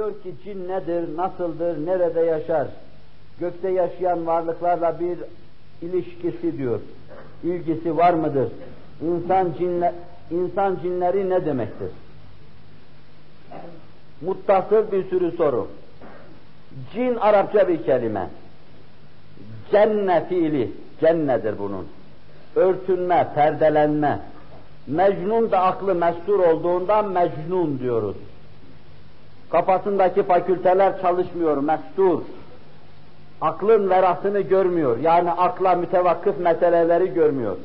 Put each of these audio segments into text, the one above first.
Diyor ki cin nedir, nasıldır, nerede yaşar? Gökte yaşayan varlıklarla bir ilişkisi diyor. İlgisi var mıdır? İnsan cinle, insan cinleri ne demektir? Muttasıl bir sürü soru. Cin Arapça bir kelime. Cenne fiili, cennedir bunun. Örtünme, perdelenme. Mecnun da aklı mestur olduğundan mecnun diyoruz. Kafasındaki fakülteler çalışmıyor, mestur. Aklın verasını görmüyor. Yani akla mütevakkıf meseleleri görmüyor.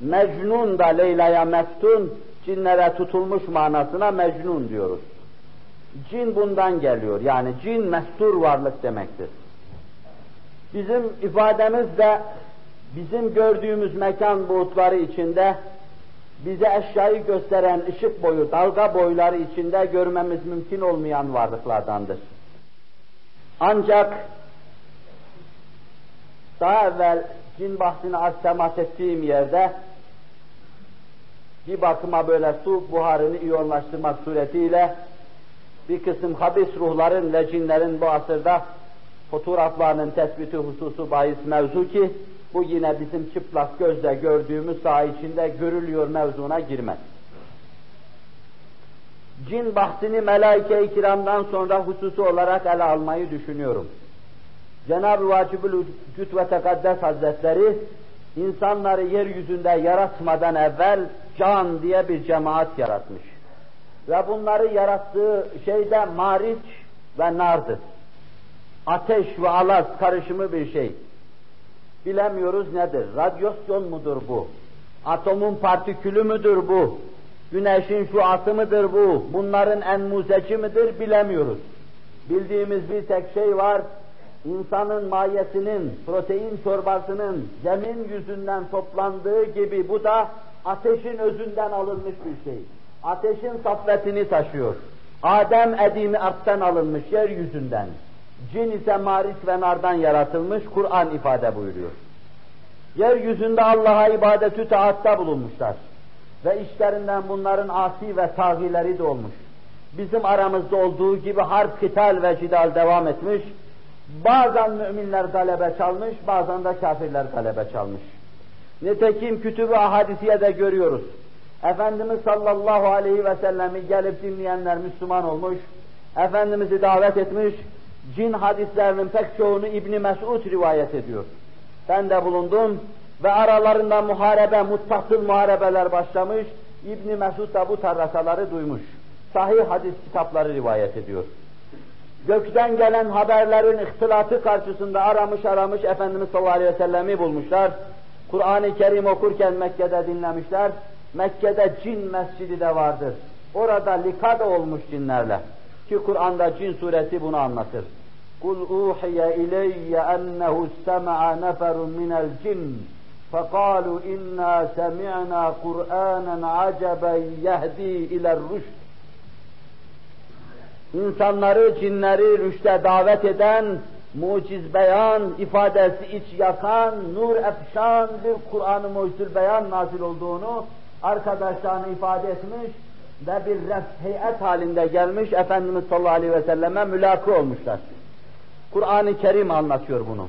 Mecnun da Leyla'ya meftun, cinlere tutulmuş manasına mecnun diyoruz. Cin bundan geliyor. Yani cin mestur varlık demektir. Bizim ifademiz de bizim gördüğümüz mekan buğutları içinde bize eşyayı gösteren ışık boyu, dalga boyları içinde görmemiz mümkün olmayan varlıklardandır. Ancak daha evvel cin bahsini az temas ettiğim yerde bir bakıma böyle su buharını iyonlaştırmak suretiyle bir kısım habis ruhların ve cinlerin bu asırda fotoğraflarının tespiti hususu bahis mevzu ki bu yine bizim çıplak gözle gördüğümüz saha içinde görülüyor mevzuna girmez. Cin bahsini melaike-i kiramdan sonra hususu olarak ele almayı düşünüyorum. Cenab-ı Vacibül Vücut ve Tekaddes Hazretleri insanları yeryüzünde yaratmadan evvel can diye bir cemaat yaratmış. Ve bunları yarattığı şey de mariç ve nardır. Ateş ve alaz karışımı bir şey. Bilemiyoruz nedir? Radyasyon mudur bu? Atomun partikülü müdür bu? Güneşin şu atı mıdır bu? Bunların en muzeci midir? Bilemiyoruz. Bildiğimiz bir tek şey var, insanın mayesinin, protein çorbasının zemin yüzünden toplandığı gibi bu da ateşin özünden alınmış bir şey. Ateşin safvetini taşıyor. Adem edimi arttan alınmış yeryüzünden. Cin ise maris ve nardan yaratılmış, Kur'an ifade buyuruyor. Yeryüzünde Allah'a ibadetü taatta bulunmuşlar. Ve işlerinden bunların asi ve tağileri de olmuş. Bizim aramızda olduğu gibi harp, kital ve cidal devam etmiş. Bazen müminler galebe çalmış, bazen de kafirler galebe çalmış. Nitekim kütübü ahadisiye de görüyoruz. Efendimiz sallallahu aleyhi ve sellemi gelip dinleyenler Müslüman olmuş, Efendimiz'i davet etmiş, cin hadislerinin pek çoğunu İbni Mesud rivayet ediyor. Ben de bulundum ve aralarında muharebe, muttasıl muharebeler başlamış, İbni Mesud da bu tarrasaları duymuş. Sahih hadis kitapları rivayet ediyor. Gökten gelen haberlerin ihtilatı karşısında aramış aramış Efendimiz sallallahu aleyhi ve sellemi bulmuşlar. Kur'an-ı Kerim okurken Mekke'de dinlemişler. Mekke'de cin mescidi de vardır. Orada lika da olmuş cinlerle. Ki Kur'an'da cin suresi bunu anlatır. Kul uhiye ileyye ennehu istema'a neferun minel cin. فَقَالُوا اِنَّا سَمِعْنَا قُرْآنًا عَجَبًا يَهْدِي اِلَى الرُّشْدِ İnsanları, cinleri rüşte davet eden, muciz beyan, ifadesi iç yakan, nur efşan bir Kur'an-ı Mucizül Beyan nazil olduğunu arkadaşlarına ifade etmiş ve bir heyet halinde gelmiş Efendimiz sallallahu aleyhi ve selleme mülakı olmuşlar. Kur'an-ı Kerim anlatıyor bunu.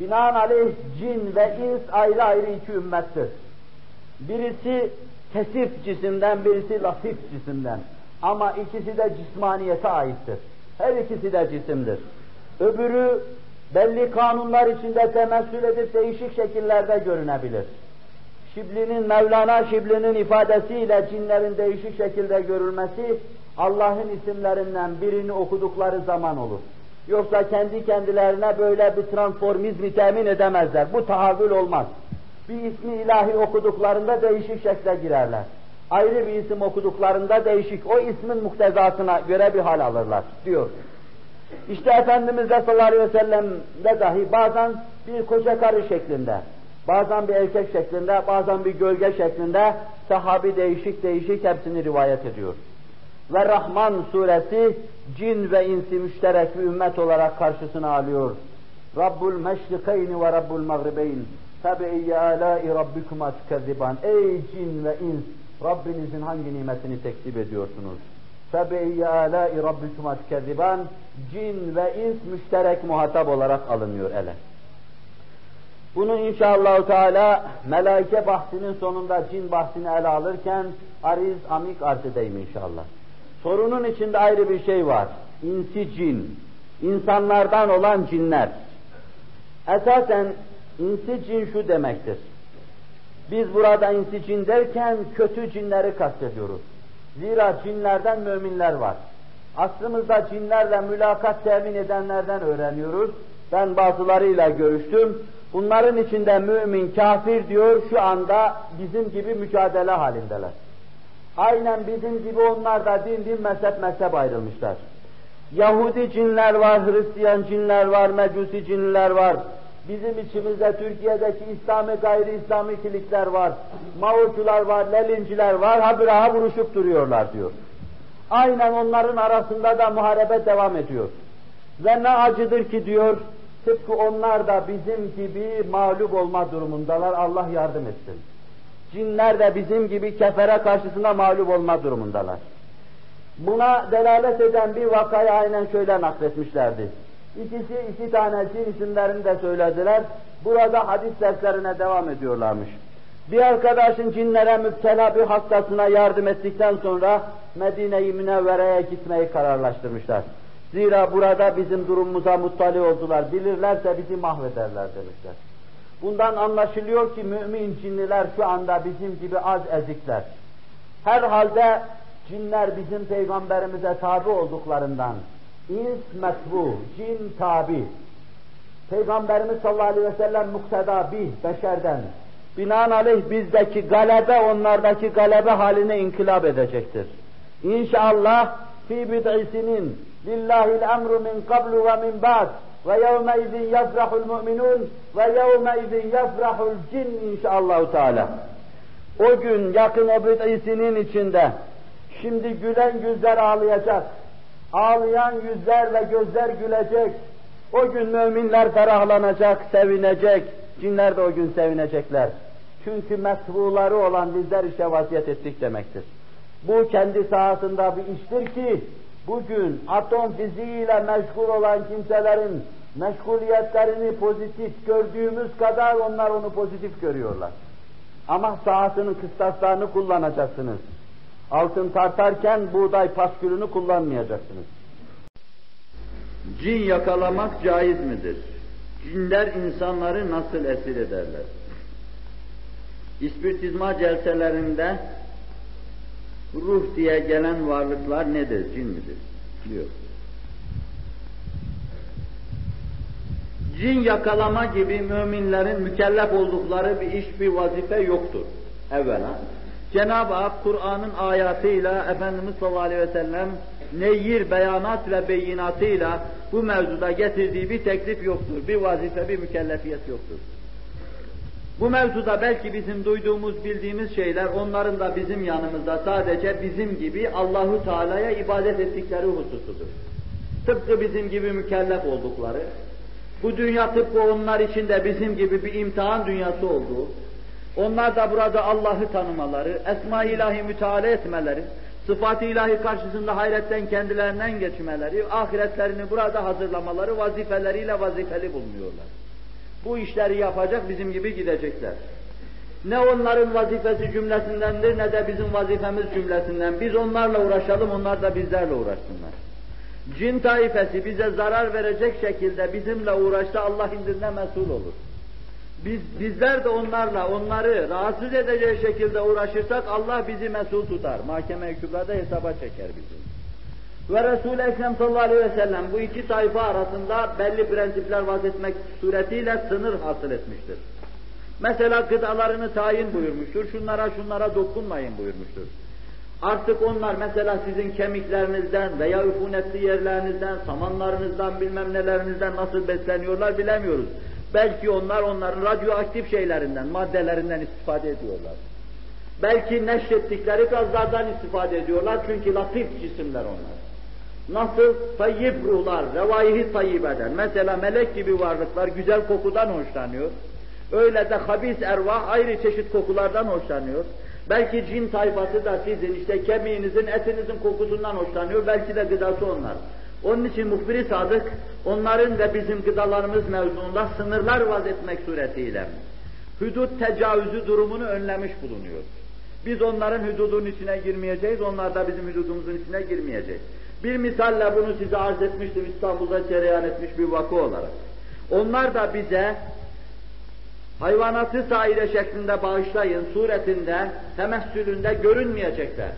Binaenaleyh cin ve ins ayrı ayrı iki ümmettir. Birisi kesif cisimden, birisi latif cisimden. Ama ikisi de cismaniyete aittir. Her ikisi de cisimdir. Öbürü belli kanunlar içinde temessül edip değişik şekillerde görünebilir. Şibli'nin, Mevlana Şibli'nin ifadesiyle cinlerin değişik şekilde görülmesi Allah'ın isimlerinden birini okudukları zaman olur. Yoksa kendi kendilerine böyle bir transformizmi temin edemezler. Bu tahavül olmaz. Bir ismi ilahi okuduklarında değişik şekle girerler. Ayrı bir isim okuduklarında değişik, o ismin muktezasına göre bir hal alırlar diyor. İşte Efendimiz de sallallahu aleyhi ve sellem'de dahi bazen bir koca karı şeklinde, Bazen bir erkek şeklinde, bazen bir gölge şeklinde sahabi değişik değişik hepsini rivayet ediyor. Ve Rahman suresi cin ve insi müşterek bir ümmet olarak karşısına alıyor. Rabbul meşrikeyni ve Rabbul mağribeyn. Tabi'iyye alâi rabbikuma tükezziban. Ey cin ve ins! Rabbinizin hangi nimetini tekzip ediyorsunuz? Tabi'iyye alâi rabbikuma tükezziban. Cin ve ins müşterek muhatap olarak alınıyor ele. Bunu inşallah Teala melaike bahsinin sonunda cin bahsini ele alırken ariz amik arz edeyim inşallah. Sorunun içinde ayrı bir şey var. İnsi cin, insanlardan olan cinler. Esasen insi cin şu demektir. Biz burada insi cin derken kötü cinleri kastediyoruz. Zira cinlerden müminler var. Aslımızda cinlerle mülakat temin edenlerden öğreniyoruz. Ben bazılarıyla görüştüm. Bunların içinde mümin, kafir diyor şu anda bizim gibi mücadele halindeler. Aynen bizim gibi onlar da din din mezhep mezhep ayrılmışlar. Yahudi cinler var, Hristiyan cinler var, Mecusi cinler var. Bizim içimizde Türkiye'deki İslami gayri İslami kilikler var. Mağurcular var, Lelinciler var, habire vuruşup duruyorlar diyor. Aynen onların arasında da muharebe devam ediyor. Ve ne acıdır ki diyor, tıpkı onlar da bizim gibi mağlup olma durumundalar, Allah yardım etsin. Cinler de bizim gibi kefere karşısında mağlup olma durumundalar. Buna delalet eden bir vakayı aynen şöyle nakletmişlerdi. İkisi iki tane cin isimlerini de söylediler. Burada hadis derslerine devam ediyorlarmış. Bir arkadaşın cinlere müptela bir hastasına yardım ettikten sonra Medine-i Münevvere'ye gitmeyi kararlaştırmışlar. Zira burada bizim durumumuza muttali oldular. Bilirlerse bizi mahvederler demişler. Bundan anlaşılıyor ki mümin cinliler şu anda bizim gibi az ezikler. Herhalde cinler bizim peygamberimize tabi olduklarından ins metbu, cin tabi. Peygamberimiz sallallahu aleyhi ve sellem mukteda bih, beşerden. Binaenaleyh bizdeki galebe onlardaki galebe haline inkılap edecektir. İnşallah fi bid'isinin lillahil emru min qablu ve min ba'd ve yevme izin yefrahul mu'minun ve yevme izin yefrahul cin inşallah Teala. O gün yakın o bid'isinin içinde şimdi gülen yüzler ağlayacak. Ağlayan yüzler ve gözler gülecek. O gün müminler ferahlanacak, sevinecek. Cinler de o gün sevinecekler. Çünkü metbuları olan bizler işe vaziyet ettik demektir. Bu kendi sahasında bir iştir ki bugün atom fiziğiyle meşgul olan kimselerin meşguliyetlerini pozitif gördüğümüz kadar onlar onu pozitif görüyorlar. Ama sahasının kıstaslarını kullanacaksınız. Altın tartarken buğday paskülünü kullanmayacaksınız. Cin yakalamak caiz midir? Cinler insanları nasıl esir ederler? İspiritizma celselerinde ruh diye gelen varlıklar nedir, cin midir? diyor. Cin yakalama gibi müminlerin mükellef oldukları bir iş, bir vazife yoktur evvela. Cenab-ı Hak Kur'an'ın ayatıyla Efendimiz sallallahu aleyhi ve sellem neyir, beyanat ve beyinatıyla bu mevzuda getirdiği bir teklif yoktur. Bir vazife, bir mükellefiyet yoktur. Bu mevzuda belki bizim duyduğumuz, bildiğimiz şeyler onların da bizim yanımızda sadece bizim gibi Allahu Teala'ya ibadet ettikleri hususudur. Tıpkı bizim gibi mükellef oldukları, bu dünya tıpkı onlar için de bizim gibi bir imtihan dünyası olduğu, onlar da burada Allah'ı tanımaları, esma-i ilahi müteala etmeleri, sıfat-ı ilahi karşısında hayretten kendilerinden geçmeleri, ahiretlerini burada hazırlamaları vazifeleriyle vazifeli bulunuyorlar. Bu işleri yapacak bizim gibi gidecekler. Ne onların vazifesi cümlesindendir ne de bizim vazifemiz cümlesinden. Biz onlarla uğraşalım, onlar da bizlerle uğraşsınlar. Cin taifesi bize zarar verecek şekilde bizimle uğraşsa Allah indinde mesul olur. Biz, bizler de onlarla, onları rahatsız edeceği şekilde uğraşırsak Allah bizi mesul tutar. Mahkeme-i Kübra'da hesaba çeker bizi. Ve Resul-i Ekrem sallallahu aleyhi ve sellem bu iki tayfa arasında belli prensipler vazetmek suretiyle sınır hasıl etmiştir. Mesela gıdalarını tayin buyurmuştur, şunlara şunlara dokunmayın buyurmuştur. Artık onlar mesela sizin kemiklerinizden veya üfunetli yerlerinizden, samanlarınızdan, bilmem nelerinizden nasıl besleniyorlar bilemiyoruz. Belki onlar onların radyoaktif şeylerinden, maddelerinden istifade ediyorlar. Belki neşrettikleri gazlardan istifade ediyorlar çünkü latif cisimler onlar. Nasıl tayyip ruhlar, revaihi tayyip eden, mesela melek gibi varlıklar güzel kokudan hoşlanıyor. Öyle de habis ervah ayrı çeşit kokulardan hoşlanıyor. Belki cin tayfası da sizin işte kemiğinizin, etinizin kokusundan hoşlanıyor. Belki de gıdası onlar. Onun için muhbiri sadık, onların ve bizim gıdalarımız mevzuunda sınırlar vaz etmek suretiyle hudut tecavüzü durumunu önlemiş bulunuyor. Biz onların hududunun içine girmeyeceğiz, onlar da bizim hududumuzun içine girmeyecek. Bir misalle bunu size arz etmiştim İstanbul'da cereyan etmiş bir vakı olarak. Onlar da bize hayvanatı saire şeklinde bağışlayın suretinde, temessülünde görünmeyecekler.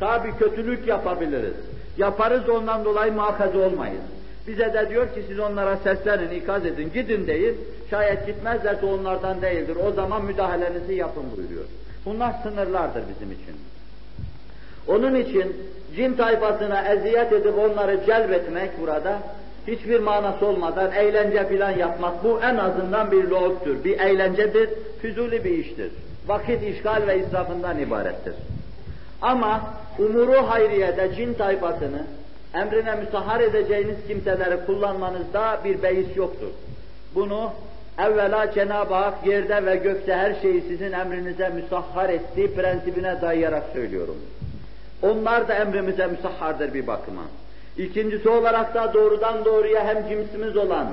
Tabi kötülük yapabiliriz. Yaparız ondan dolayı muhafaz olmayız. Bize de diyor ki siz onlara seslenin, ikaz edin, gidin deyin. Şayet gitmezlerse onlardan değildir. O zaman müdahalenizi yapın buyuruyor. Bunlar sınırlardır bizim için. Onun için cin tayfasına eziyet edip onları celbetmek burada hiçbir manası olmadan eğlence filan yapmak bu en azından bir loğuptur, bir eğlencedir, füzuli bir iştir. Vakit işgal ve israfından ibarettir. Ama umuru hayriyede cin tayfasını emrine müsahhar edeceğiniz kimseleri kullanmanızda bir beis yoktur. Bunu evvela Cenab-ı Hak yerde ve gökte her şeyi sizin emrinize müsahhar ettiği prensibine dayayarak söylüyorum. Onlar da emrimize müsahhardır bir bakıma. İkincisi olarak da doğrudan doğruya hem cimsimiz olan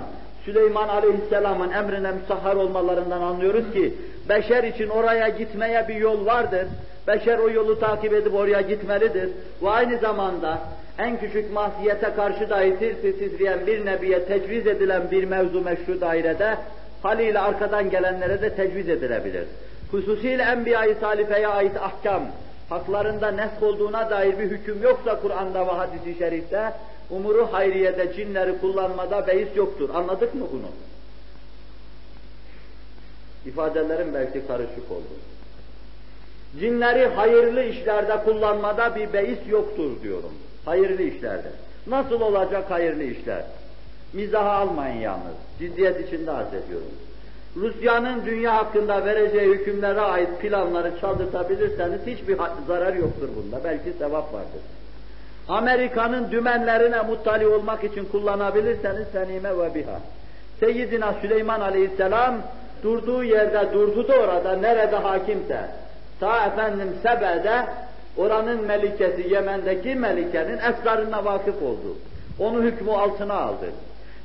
Süleyman Aleyhisselam'ın emrine müsahhar olmalarından anlıyoruz ki beşer için oraya gitmeye bir yol vardır. Beşer o yolu takip edip oraya gitmelidir. Ve aynı zamanda en küçük mahsiyete karşı dahi tir titreyen bir nebiye tecviz edilen bir mevzu meşru dairede haliyle arkadan gelenlere de tecviz edilebilir. Hususiyle Enbiya-i Salife'ye ait ahkam, haklarında nesk olduğuna dair bir hüküm yoksa Kur'an'da ve hadisi şerifte, umuru hayriyede cinleri kullanmada beis yoktur. Anladık mı bunu? İfadelerim belki karışık oldu. Cinleri hayırlı işlerde kullanmada bir beis yoktur diyorum. Hayırlı işlerde. Nasıl olacak hayırlı işler? Mizaha almayın yalnız. Ciddiyet içinde arz ediyorum. Rusya'nın dünya hakkında vereceği hükümlere ait planları çaldırtabilirseniz hiçbir zarar yoktur bunda. Belki sevap vardır. Amerika'nın dümenlerine muttali olmak için kullanabilirseniz senime ve biha. Seyyidina Süleyman Aleyhisselam durduğu yerde durdu da orada nerede hakimse ta efendim Sebe'de oranın melikesi Yemen'deki melikenin esrarına vakıf oldu. Onu hükmü altına aldı.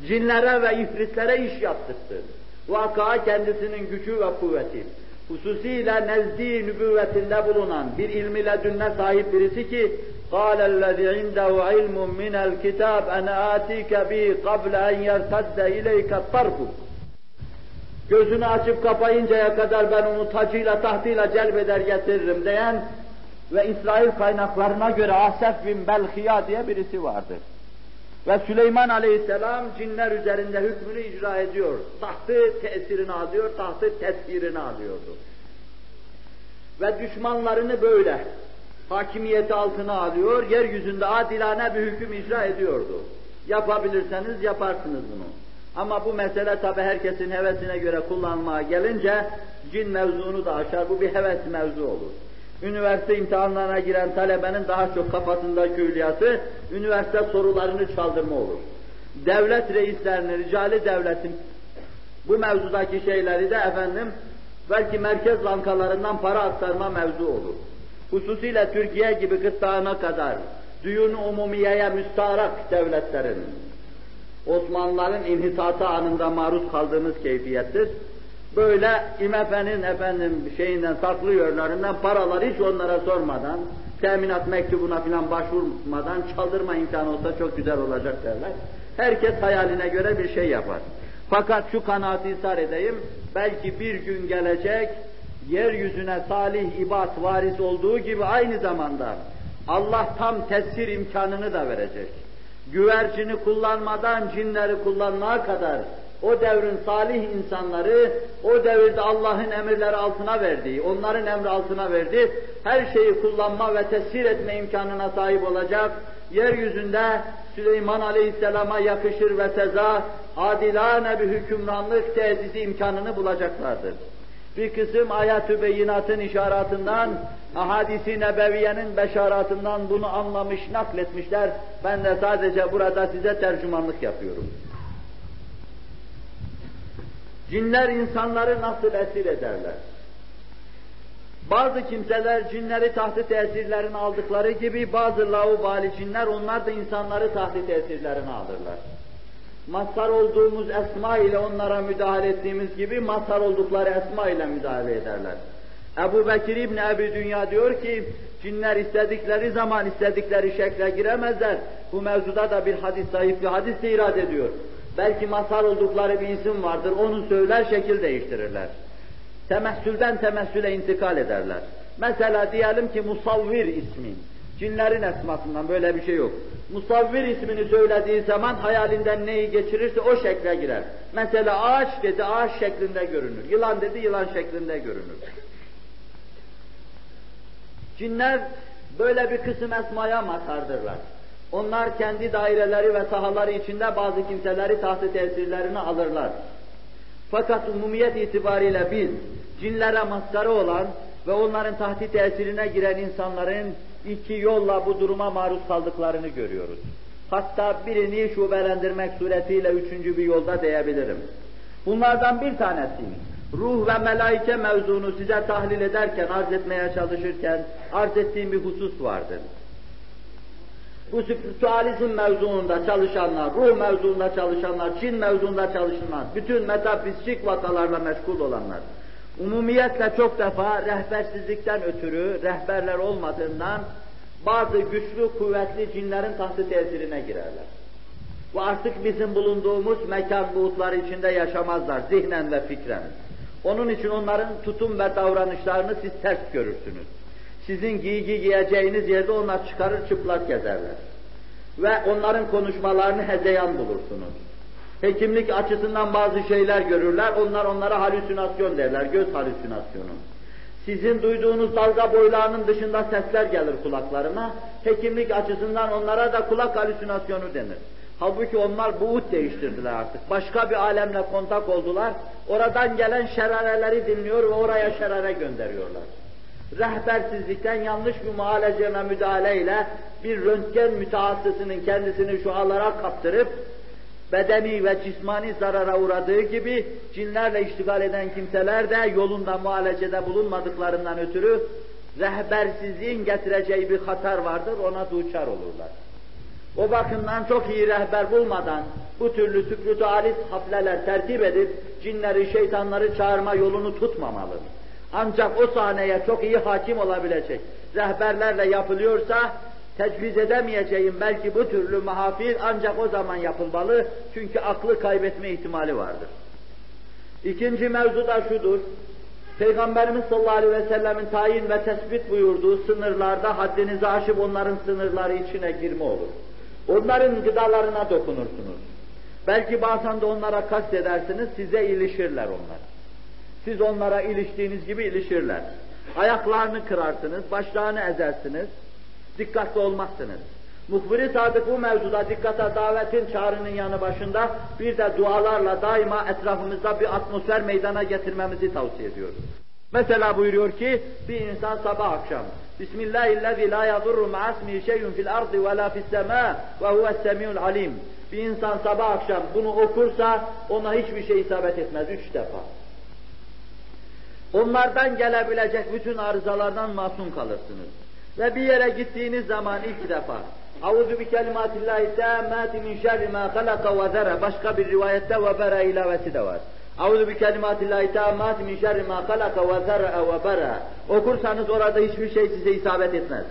Cinlere ve ifritlere iş yaptırdı Vaka kendisinin gücü ve kuvveti. Hususiyle nezdi nübüvvetinde bulunan bir ilmi ledünne sahip birisi ki قال الذي عنده علم من الكتاب أنا آتيك به قبل أن يرتد إليك طرفك Gözünü açıp kapayıncaya kadar ben onu tacıyla tahtıyla celbeder getiririm diyen ve İsrail kaynaklarına göre Asef bin Belhiya diye birisi vardır. Ve Süleyman Aleyhisselam cinler üzerinde hükmünü icra ediyor. Tahtı tesirini alıyor, tahtı tesirini alıyordu. Ve düşmanlarını böyle hakimiyeti altına alıyor, yeryüzünde adilane bir hüküm icra ediyordu. Yapabilirseniz yaparsınız bunu. Ama bu mesele tabi herkesin hevesine göre kullanmaya gelince cin mevzunu da aşar, bu bir heves mevzu olur. Üniversite imtihanlarına giren talebenin daha çok kafasında külliyatı, üniversite sorularını çaldırma olur. Devlet reislerini, ricali devletin bu mevzudaki şeyleri de efendim belki merkez bankalarından para aktarma mevzu olur. Hususiyle Türkiye gibi gırtlağına kadar düğün umumiyeye müstarak devletlerin, Osmanlıların inhisatı anında maruz kaldığımız keyfiyettir. Böyle IMF'nin efendim şeyinden saklıyorlarından paraları hiç onlara sormadan, teminat mektubuna filan başvurmadan çaldırma imkanı olsa çok güzel olacak derler. Herkes hayaline göre bir şey yapar. Fakat şu kanaati isar edeyim, belki bir gün gelecek, yeryüzüne salih ibad varis olduğu gibi aynı zamanda Allah tam tesir imkanını da verecek. Güvercini kullanmadan cinleri kullanmaya kadar o devrin salih insanları, o devirde Allah'ın emirleri altına verdiği, onların emri altına verdi, her şeyi kullanma ve tesir etme imkanına sahip olacak, yeryüzünde Süleyman Aleyhisselam'a yakışır ve teza, adilane bir hükümranlık tesisi imkanını bulacaklardır. Bir kısım ayet-ü beyinatın işaratından, ahadisi nebeviyenin beşaratından bunu anlamış, nakletmişler. Ben de sadece burada size tercümanlık yapıyorum. Cinler insanları nasıl esir ederler? Bazı kimseler cinleri tahtı tesirlerine aldıkları gibi bazı laubali cinler onlar da insanları tahtı tesirlerine alırlar. Mazhar olduğumuz esma ile onlara müdahale ettiğimiz gibi mazhar oldukları esma ile müdahale ederler. Ebu Bekir İbni Ebi Dünya diyor ki, cinler istedikleri zaman istedikleri şekle giremezler. Bu mevzuda da bir hadis, zayıf bir hadis de irad ediyor. Belki mazhar oldukları bir isim vardır, onu söyler, şekil değiştirirler. Temessülden temessüle intikal ederler. Mesela diyelim ki Musavvir ismi. Cinlerin esmasından böyle bir şey yok. Musavvir ismini söylediği zaman hayalinden neyi geçirirse o şekle girer. Mesela ağaç dedi, ağaç şeklinde görünür. Yılan dedi, yılan şeklinde görünür. Cinler böyle bir kısım esmaya mazhardırlar. Onlar kendi daireleri ve sahaları içinde bazı kimseleri tahtı tesirlerine alırlar. Fakat umumiyet itibariyle biz cinlere maskara olan ve onların tahti tesirine giren insanların iki yolla bu duruma maruz kaldıklarını görüyoruz. Hatta birini şubelendirmek suretiyle üçüncü bir yolda diyebilirim. Bunlardan bir tanesi, ruh ve melaike mevzunu size tahlil ederken, arz etmeye çalışırken arz ettiğim bir husus vardır. Bu spiritüalizm mevzuunda çalışanlar, ruh mevzuunda çalışanlar, cin mevzuunda çalışanlar, bütün metafizik vakalarla meşgul olanlar, umumiyetle çok defa rehbersizlikten ötürü, rehberler olmadığından bazı güçlü, kuvvetli cinlerin tahtı tesirine girerler. Ve artık bizim bulunduğumuz mekan buğutları içinde yaşamazlar, zihnen ve fikren. Onun için onların tutum ve davranışlarını siz ters görürsünüz. Sizin giygi giyeceğiniz yerde onlar çıkarır çıplak gezerler. Ve onların konuşmalarını hezeyan bulursunuz. Hekimlik açısından bazı şeyler görürler, onlar onlara halüsinasyon derler, göz halüsinasyonu. Sizin duyduğunuz dalga boylarının dışında sesler gelir kulaklarına, hekimlik açısından onlara da kulak halüsinasyonu denir. Halbuki onlar buğut değiştirdiler artık. Başka bir alemle kontak oldular. Oradan gelen şerareleri dinliyor ve oraya şerare gönderiyorlar. Rehbersizlikten yanlış bir muhaleceme müdahaleyle bir röntgen mütehassısının kendisini şu alara kaptırıp bedeni ve cismani zarara uğradığı gibi cinlerle iştigal eden kimseler de yolunda muhalecede bulunmadıklarından ötürü rehbersizliğin getireceği bir hatar vardır, ona duçar olurlar. O bakımdan çok iyi rehber bulmadan bu türlü sükrutu hafleler tertip edip cinleri, şeytanları çağırma yolunu tutmamalı. Ancak o sahneye çok iyi hakim olabilecek rehberlerle yapılıyorsa tecviz edemeyeceğim belki bu türlü mahafil ancak o zaman yapılmalı çünkü aklı kaybetme ihtimali vardır. İkinci mevzu da şudur, Peygamberimiz sallallahu aleyhi ve sellemin tayin ve tespit buyurduğu sınırlarda haddinizi aşıp onların sınırları içine girme olur. Onların gıdalarına dokunursunuz. Belki bazen de onlara kastedersiniz, size ilişirler onlar. Siz onlara iliştiğiniz gibi ilişirler. Ayaklarını kırarsınız, başlarını ezersiniz, dikkatli olmazsınız. Muhbir-i Sadık bu mevzuda dikkate davetin çağrının yanı başında bir de dualarla daima etrafımızda bir atmosfer meydana getirmemizi tavsiye ediyor. Mesela buyuruyor ki bir insan sabah akşam Bismillahirrahmanirrahim la yadurru ma'asmi şey'un fil ardı ve la fis ve huves semiul alim. Bir insan sabah akşam bunu okursa ona hiçbir şey isabet etmez üç defa. Onlardan gelebilecek bütün arızalardan masum kalırsınız. Ve bir yere gittiğiniz zaman ilk defa Auzu bi kelimatillahi tammati min şerri ma halaka ve zara başka bir rivayette ve bera ilavesi de var. Auzu bi kelimatillahi tammati min şerri ma halaka ve zara ve bara. Okursanız orada hiçbir şey size isabet etmez.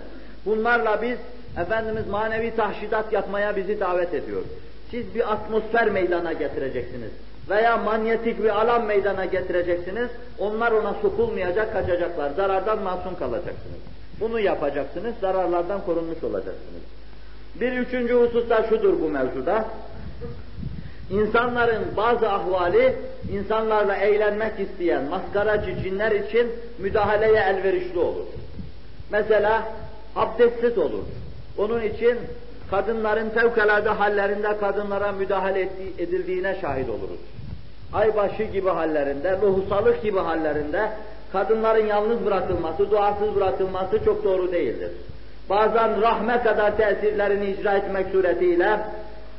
Bunlarla biz Efendimiz manevi tahşidat yapmaya bizi davet ediyor. Siz bir atmosfer meydana getireceksiniz veya manyetik bir alan meydana getireceksiniz. Onlar ona sokulmayacak, kaçacaklar. Zarardan masum kalacaksınız. Bunu yapacaksınız, zararlardan korunmuş olacaksınız. Bir üçüncü husus da şudur bu mevzuda. İnsanların bazı ahvali, insanlarla eğlenmek isteyen maskaracı cinler için müdahaleye elverişli olur. Mesela abdestsiz olur. Onun için kadınların fevkalade hallerinde kadınlara müdahale edildiğine şahit oluruz. Aybaşı gibi hallerinde, lohusalık gibi hallerinde kadınların yalnız bırakılması, duasız bırakılması çok doğru değildir. Bazen rahme kadar tesirlerini icra etmek suretiyle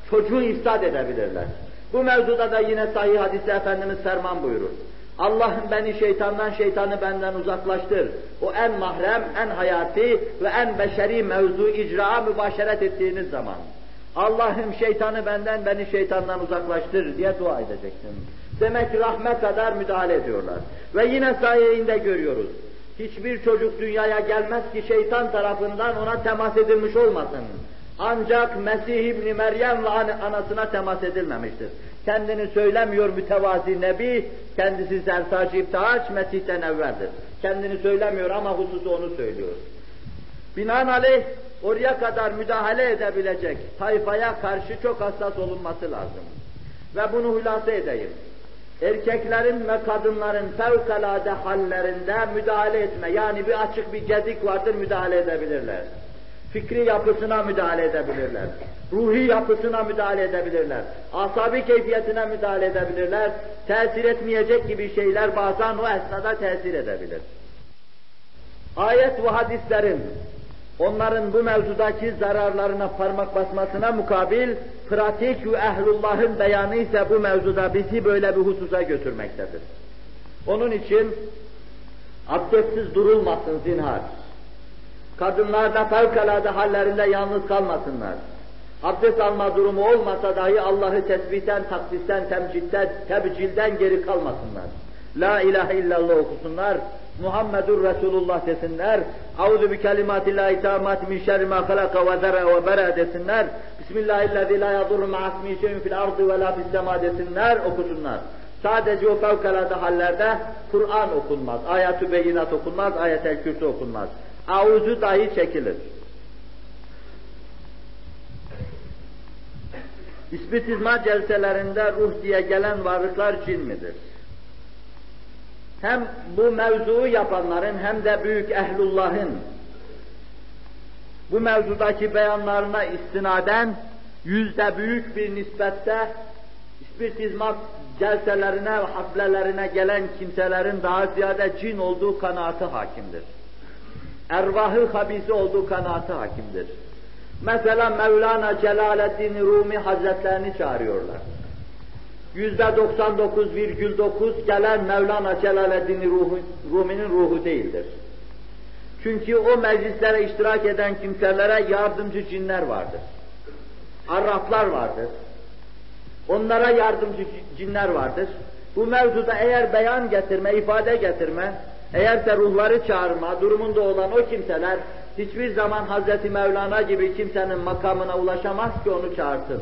çocuğu ifsad edebilirler. Bu mevzuda da yine sahih hadise Efendimiz ferman buyurur. Allah'ım beni şeytandan, şeytanı benden uzaklaştır. O en mahrem, en hayati ve en beşeri mevzu icraa mübaşeret ettiğiniz zaman. Allah'ım şeytanı benden, beni şeytandan uzaklaştır diye dua edeceksin. Demek ki rahmet kadar müdahale ediyorlar. Ve yine sayeyinde görüyoruz. Hiçbir çocuk dünyaya gelmez ki şeytan tarafından ona temas edilmiş olmasın. Ancak Mesih İbni Meryem ve anasına temas edilmemiştir. Kendini söylemiyor mütevazi Nebi, kendisi Sersaç İbtihaç Mesih'ten evveldir. Kendini söylemiyor ama hususu onu söylüyor. Binaenaleyh oraya kadar müdahale edebilecek tayfaya karşı çok hassas olunması lazım. Ve bunu hülasa edeyim. Erkeklerin ve kadınların fevkalade hallerinde müdahale etme, yani bir açık bir gedik vardır müdahale edebilirler. Fikri yapısına müdahale edebilirler. Ruhi yapısına müdahale edebilirler. Asabi keyfiyetine müdahale edebilirler. Tesir etmeyecek gibi şeyler bazen o esnada tesir edebilir. Ayet ve hadislerin onların bu mevzudaki zararlarına parmak basmasına mukabil pratik ve ehlullahın beyanı ise bu mevzuda bizi böyle bir hususa götürmektedir. Onun için abdestsiz durulmasın zinhar. Kadınlar da fevkalade hallerinde yalnız kalmasınlar. Abdest alma durumu olmasa dahi Allah'ı tesbihten, takdisten, temcitten, tebcilden geri kalmasınlar. La ilahe illallah okusunlar. Muhammedur Resulullah desinler. Auzu bi kelimatillahi tamat min şerri ma halaka ve zera ve bera desinler. Bismillahirrahmanirrahim. La yadurru ma'asmi şeyin fil ardı ve la fis sema desinler, okusunlar. Sadece o fevkalade hallerde Kur'an okunmaz, ayet-i beyinat okunmaz, ayet-el kürsü okunmaz. Avuzu dahi çekilir. İspitizma celselerinde ruh diye gelen varlıklar cin midir? Hem bu mevzuu yapanların hem de büyük ehlullahın bu mevzudaki beyanlarına istinaden yüzde büyük bir nispette ispirtizma celselerine ve haflelerine gelen kimselerin daha ziyade cin olduğu kanaati hakimdir. Ervahı habisi olduğu kanaati hakimdir. Mesela Mevlana Celaleddin Rumi Hazretlerini çağırıyorlar. Yüzde 99,9 gelen Mevlana Celaleddin Rumi'nin ruhu değildir. Çünkü o meclislere iştirak eden kimselere yardımcı cinler vardır. Arraflar vardır. Onlara yardımcı cinler vardır. Bu mevzuda eğer beyan getirme, ifade getirme, eğerse ruhları çağırma durumunda olan o kimseler hiçbir zaman Hazreti Mevlana gibi kimsenin makamına ulaşamaz ki onu çağırsın.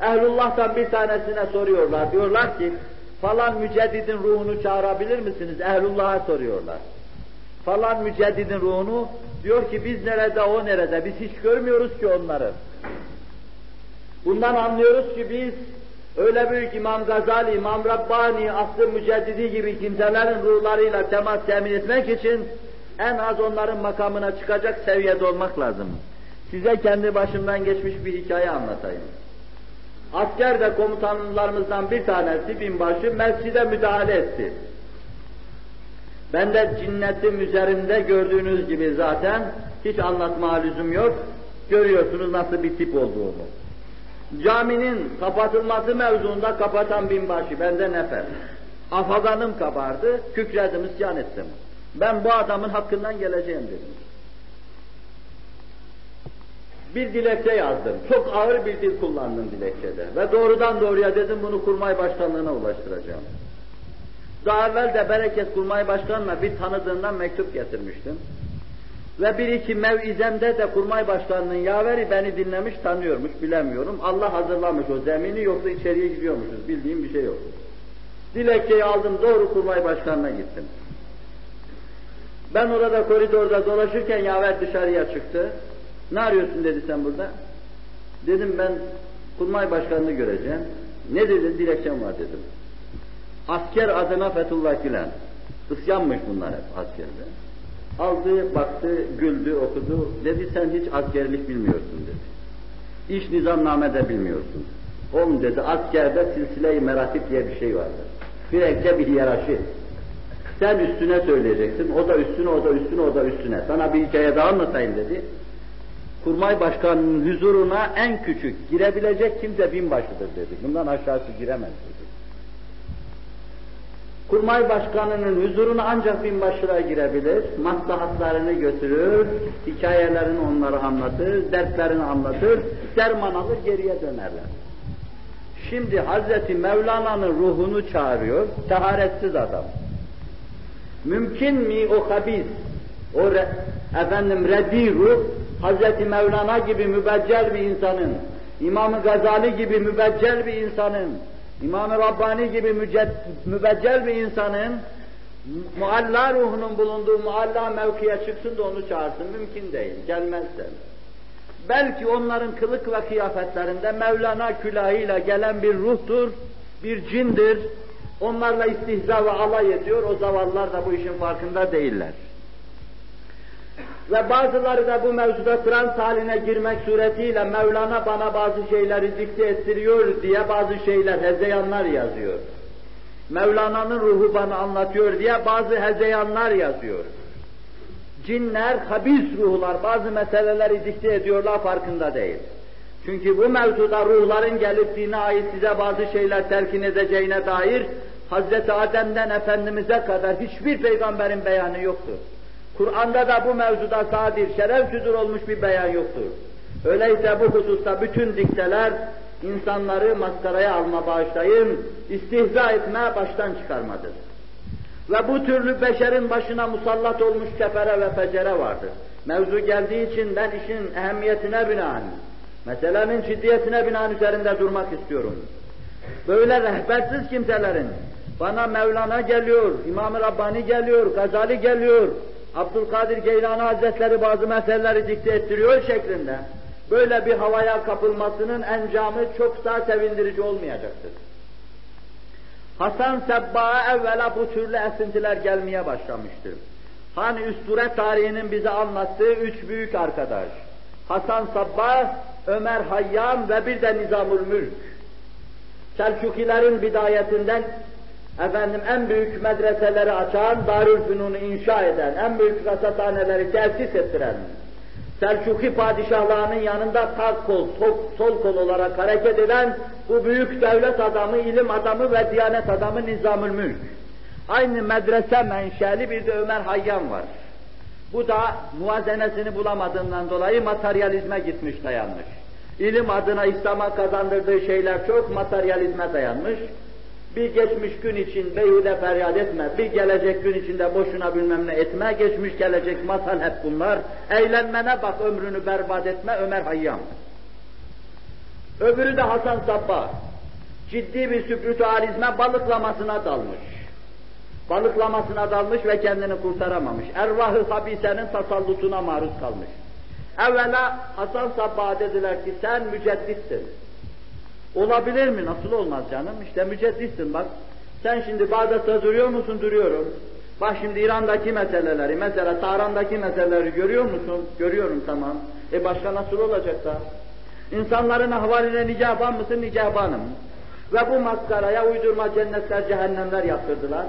Ehlullah'tan bir tanesine soruyorlar. Diyorlar ki falan müceddidin ruhunu çağırabilir misiniz? Ehlullah'a soruyorlar. Falan müceddidin ruhunu diyor ki biz nerede o nerede? Biz hiç görmüyoruz ki onları. Bundan anlıyoruz ki biz öyle büyük İmam Gazali, İmam Rabbani, aslı müceddidi gibi kimselerin ruhlarıyla temas temin etmek için en az onların makamına çıkacak seviyede olmak lazım. Size kendi başımdan geçmiş bir hikaye anlatayım. Asker de komutanlarımızdan bir tanesi binbaşı mescide müdahale etti. Ben de cinnetim üzerimde gördüğünüz gibi zaten hiç anlatma lüzum yok. Görüyorsunuz nasıl bir tip olduğumu. Caminin kapatılması mevzuunda kapatan binbaşı, bende nefer. Afaganım kabardı, kükredim, isyan ettim. Ben bu adamın hakkından geleceğim dedim. Bir dilekçe yazdım. Çok ağır bir dil kullandım dilekçede. Ve doğrudan doğruya dedim bunu kurmay başkanlığına ulaştıracağım. Daha evvel de Bereket Kurmay Başkanı'na bir tanıdığından mektup getirmiştim. Ve bir iki mevizemde de kurmay başkanının yaveri beni dinlemiş, tanıyormuş, bilemiyorum. Allah hazırlamış o zemini, yoksa içeriye gidiyormuşuz, bildiğim bir şey yok. Dilekçeyi aldım, doğru kurmay başkanına gittim. Ben orada koridorda dolaşırken yaver dışarıya çıktı. Ne arıyorsun dedi sen burada? Dedim ben kurmay başkanını göreceğim. Ne dedi? Dilekçem var dedim. Asker adına Fethullah Gülen. Isyanmış bunlar hep askerde. Aldı, baktı, güldü, okudu. Dedi sen hiç askerlik bilmiyorsun dedi. İş nizamname bilmiyorsun. Oğlum dedi askerde silsile-i meratip diye bir şey vardır. Sürekli bir hiyerarşi. Sen üstüne söyleyeceksin, o da üstüne, o da üstüne, o da üstüne. Sana bir hikaye daha anlatayım dedi. Kurmay başkanının huzuruna en küçük girebilecek kimse binbaşıdır dedi. Bundan aşağısı giremez dedi. Kurmay başkanının huzuruna ancak binbaşıra girebilir, maslahatlarını götürür, hikayelerini onlara anlatır, dertlerini anlatır, derman alır geriye dönerler. Şimdi Hazreti Mevlana'nın ruhunu çağırıyor, taharetsiz adam. Mümkün mi o habis, o re, efendim reddi ruh, Hazreti Mevlana gibi mübeccel bir insanın, İmam-ı Gazali gibi mübeccel bir insanın, İmam-ı Rabbani gibi mübeccel bir insanın mualla ruhunun bulunduğu mualla mevkiye çıksın da onu çağırsın. Mümkün değil. Gelmezse. Belki onların kılık ve kıyafetlerinde Mevlana külahıyla gelen bir ruhtur, bir cindir. Onlarla istihza ve alay ediyor. O zavallılar da bu işin farkında değiller. Ve bazıları da bu mevzuda trans haline girmek suretiyle Mevlana bana bazı şeyleri dikte ettiriyor diye bazı şeyler, hezeyanlar yazıyor. Mevlana'nın ruhu bana anlatıyor diye bazı hezeyanlar yazıyor. Cinler, habis ruhlar bazı meseleleri dikte ediyorlar farkında değil. Çünkü bu mevzuda ruhların gelip dine ait size bazı şeyler telkin edeceğine dair Hazreti Adem'den Efendimiz'e kadar hiçbir peygamberin beyanı yoktur. Kur'an'da da bu mevzuda sadir, şeref südur olmuş bir beyan yoktur. Öyleyse bu hususta bütün dikteler insanları maskaraya alma bağışlayın, istihza etme baştan çıkarmadır. Ve bu türlü beşerin başına musallat olmuş kefere ve fecere vardır. Mevzu geldiği için ben işin ehemmiyetine binaen, meselenin ciddiyetine binaen üzerinde durmak istiyorum. Böyle rehbersiz kimselerin, bana Mevlana geliyor, İmam-ı Rabbani geliyor, Gazali geliyor, Abdülkadir Geylani Hazretleri bazı meseleleri dikte ettiriyor şeklinde böyle bir havaya kapılmasının encamı çok daha sevindirici olmayacaktır. Hasan Sebba'ya evvela bu türlü esintiler gelmeye başlamıştır. Hani üsture tarihinin bize anlattığı üç büyük arkadaş. Hasan Sabba, Ömer Hayyam ve bir de Nizamül Mülk. Selçukilerin bidayetinden efendim en büyük medreseleri açan, Darülfünun'u inşa eden, en büyük rasathaneleri tesis ettiren, Selçuki padişahlarının yanında sağ kol, sol, sol kol olarak hareket eden bu büyük devlet adamı, ilim adamı ve diyanet adamı Nizamül Mülk. Aynı medrese menşeli bir de Ömer Hayyam var. Bu da muazenesini bulamadığından dolayı materyalizme gitmiş dayanmış. İlim adına İslam'a kazandırdığı şeyler çok materyalizme dayanmış bir geçmiş gün için beyhude feryat etme, bir gelecek gün içinde boşuna bilmem ne etme, geçmiş gelecek masal hep bunlar. Eğlenmene bak ömrünü berbat etme Ömer Hayyam. Öbürü de Hasan Sabba. Ciddi bir süpritüalizme balıklamasına dalmış. Balıklamasına dalmış ve kendini kurtaramamış. Ervahı habisenin tasallutuna maruz kalmış. Evvela Hasan Sabba dediler ki sen mücedditsin. Olabilir mi? Nasıl olmaz canım? İşte mücedditsin bak. Sen şimdi Bağdat'ta duruyor musun? Duruyorum. Bak şimdi İran'daki meseleleri, mesela Tahran'daki meseleleri görüyor musun? Görüyorum tamam. E başka nasıl olacak da? İnsanların ahvaline nicaban mısın? Nicabanım. Ve bu maskaraya uydurma cennetler, cehennemler yaptırdılar.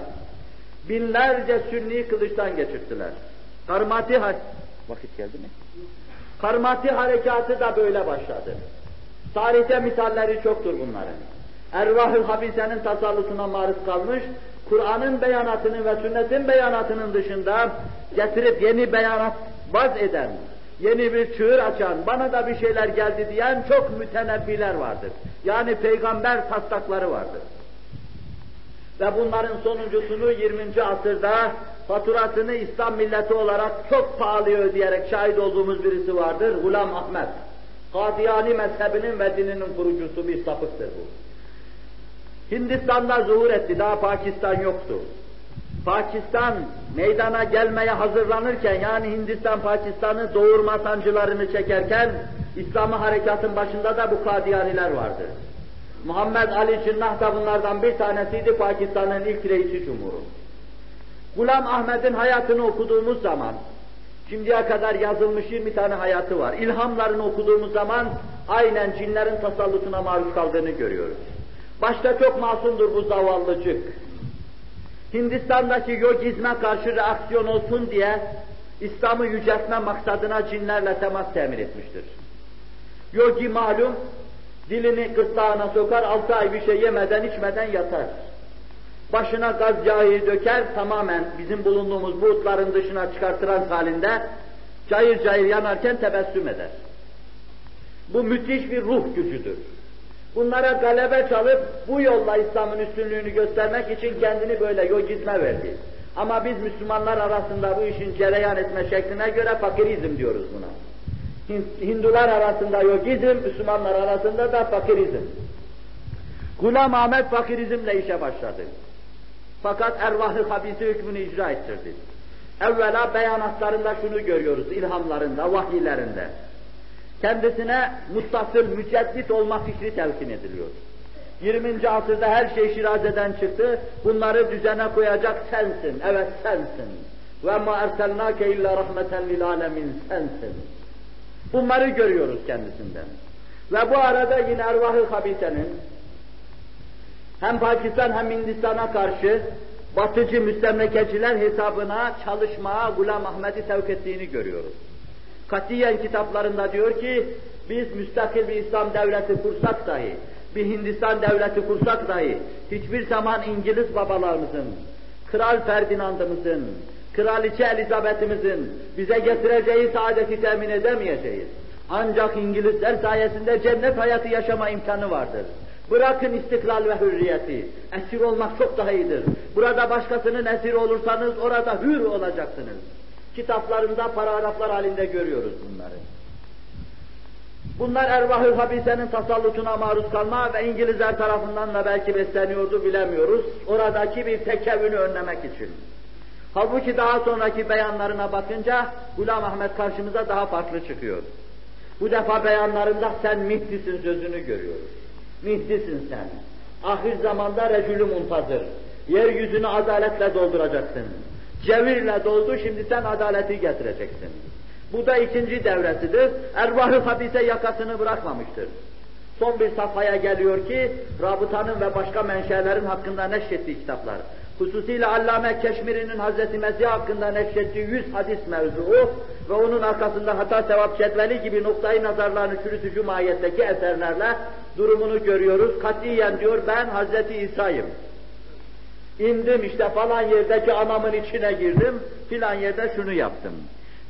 Binlerce sünni kılıçtan geçirdiler. Karmati vakit geldi mi? Karmati harekatı da böyle başladı. Tarihte misalleri çoktur bunların. Ervah-ı habisenin tasallutuna maruz kalmış, Kur'an'ın beyanatını ve sünnetin beyanatının dışında getirip yeni beyanat vaz eden, yeni bir çığır açan, bana da bir şeyler geldi diyen çok mütenebbiler vardır. Yani peygamber taslakları vardır. Ve bunların sonuncusunu 20. asırda faturasını İslam milleti olarak çok pahalı ödeyerek şahit olduğumuz birisi vardır, Gulam Ahmet. Kadiyani mezhebinin ve dininin kurucusu bir sapıktır bu. Hindistan'da zuhur etti, daha Pakistan yoktu. Pakistan meydana gelmeye hazırlanırken, yani Hindistan Pakistan'ı doğurma sancılarını çekerken, İslam'ı harekatın başında da bu Kadiyaniler vardı. Muhammed Ali Cinnah da bunlardan bir tanesiydi Pakistan'ın ilk reisi cumhuru. Gulam Ahmet'in hayatını okuduğumuz zaman, Şimdiye kadar yazılmış 20 tane hayatı var. İlhamlarını okuduğumuz zaman aynen cinlerin tasallutuna maruz kaldığını görüyoruz. Başta çok masumdur bu zavallıcık. Hindistan'daki yogizme karşı reaksiyon olsun diye İslam'ı yüceltme maksadına cinlerle temas temin etmiştir. Yogi malum dilini gırtlağına sokar, altı ay bir şey yemeden içmeden yatar. Başına gaz yağı döker, tamamen bizim bulunduğumuz buğutların dışına çıkartılan halinde cayır cayır yanarken tebessüm eder. Bu müthiş bir ruh gücüdür. Bunlara galebe çalıp bu yolla İslam'ın üstünlüğünü göstermek için kendini böyle yogizme verdi. Ama biz Müslümanlar arasında bu işin cereyan etme şekline göre fakirizm diyoruz buna. Hindular arasında yogizm, Müslümanlar arasında da fakirizm. Gulam Ahmet fakirizmle işe başladı. Fakat ervah-ı habisi hükmünü icra ettirdi. Evvela beyanatlarında şunu görüyoruz, ilhamlarında, vahiylerinde. Kendisine muttasıl, müceddit olma fikri telkin ediliyor. 20. asırda her şey Şiraze'den çıktı, bunları düzene koyacak sensin, evet sensin. Erselnake illa rahmeten lil alemin sensin. Bunları görüyoruz kendisinden. Ve bu arada yine ervah-ı habisenin hem Pakistan hem Hindistan'a karşı batıcı müstemlekeciler hesabına çalışmaya Gulam Ahmet'i sevk ettiğini görüyoruz. Katiyen kitaplarında diyor ki, biz müstakil bir İslam devleti kursak dahi, bir Hindistan devleti kursak dahi, hiçbir zaman İngiliz babalarımızın, Kral Ferdinand'ımızın, Kraliçe Elizabeth'imizin bize getireceği saadeti temin edemeyeceğiz. Ancak İngilizler sayesinde cennet hayatı yaşama imkanı vardır. Bırakın istiklal ve hürriyeti. Esir olmak çok daha iyidir. Burada başkasının esiri olursanız orada hür olacaksınız. Kitaplarında paragraflar halinde görüyoruz bunları. Bunlar ervah-ı habisenin tasallutuna maruz kalma ve İngilizler tarafından da belki besleniyordu bilemiyoruz. Oradaki bir tekevünü önlemek için. Halbuki daha sonraki beyanlarına bakınca Gulam Ahmet karşımıza daha farklı çıkıyor. Bu defa beyanlarında sen Mihdi'sin sözünü görüyoruz. Mihdi'sin sen. Ahir zamanda recülü muntazır. Yeryüzünü adaletle dolduracaksın. Cevirle doldu, şimdi sen adaleti getireceksin. Bu da ikinci devresidir. Ervah-ı habise yakasını bırakmamıştır. Son bir safhaya geliyor ki, rabıtanın ve başka menşelerin hakkında neşrettiği kitaplar. Hususiyle Allame Keşmiri'nin Hz. Mesih hakkında neşrettiği yüz hadis mevzuu ve onun arkasında hata sevap cetveli gibi noktayı nazarlarını çürütücü mahiyetteki eserlerle durumunu görüyoruz. Katiyen diyor ben Hz. İsa'yım. İndim işte falan yerdeki anamın içine girdim, filan yerde şunu yaptım.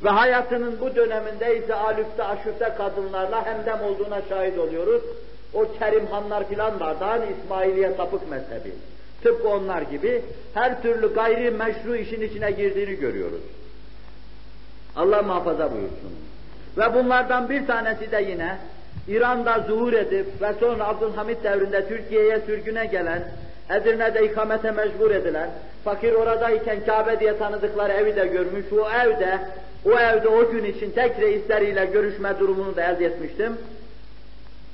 Ve hayatının bu döneminde ise alüfte aşüfte kadınlarla hemdem olduğuna şahit oluyoruz. O Kerimhanlar filan vardı hani İsmailiye sapık mezhebi. Tıpkı onlar gibi her türlü gayri meşru işin içine girdiğini görüyoruz. Allah muhafaza buyursun. Ve bunlardan bir tanesi de yine İran'da zuhur edip ve sonra Abdülhamit devrinde Türkiye'ye sürgüne gelen, Edirne'de ikamete mecbur edilen, fakir oradayken Kabe diye tanıdıkları evi de görmüş, o evde, o evde o gün için tek reisleriyle görüşme durumunu da elde etmiştim.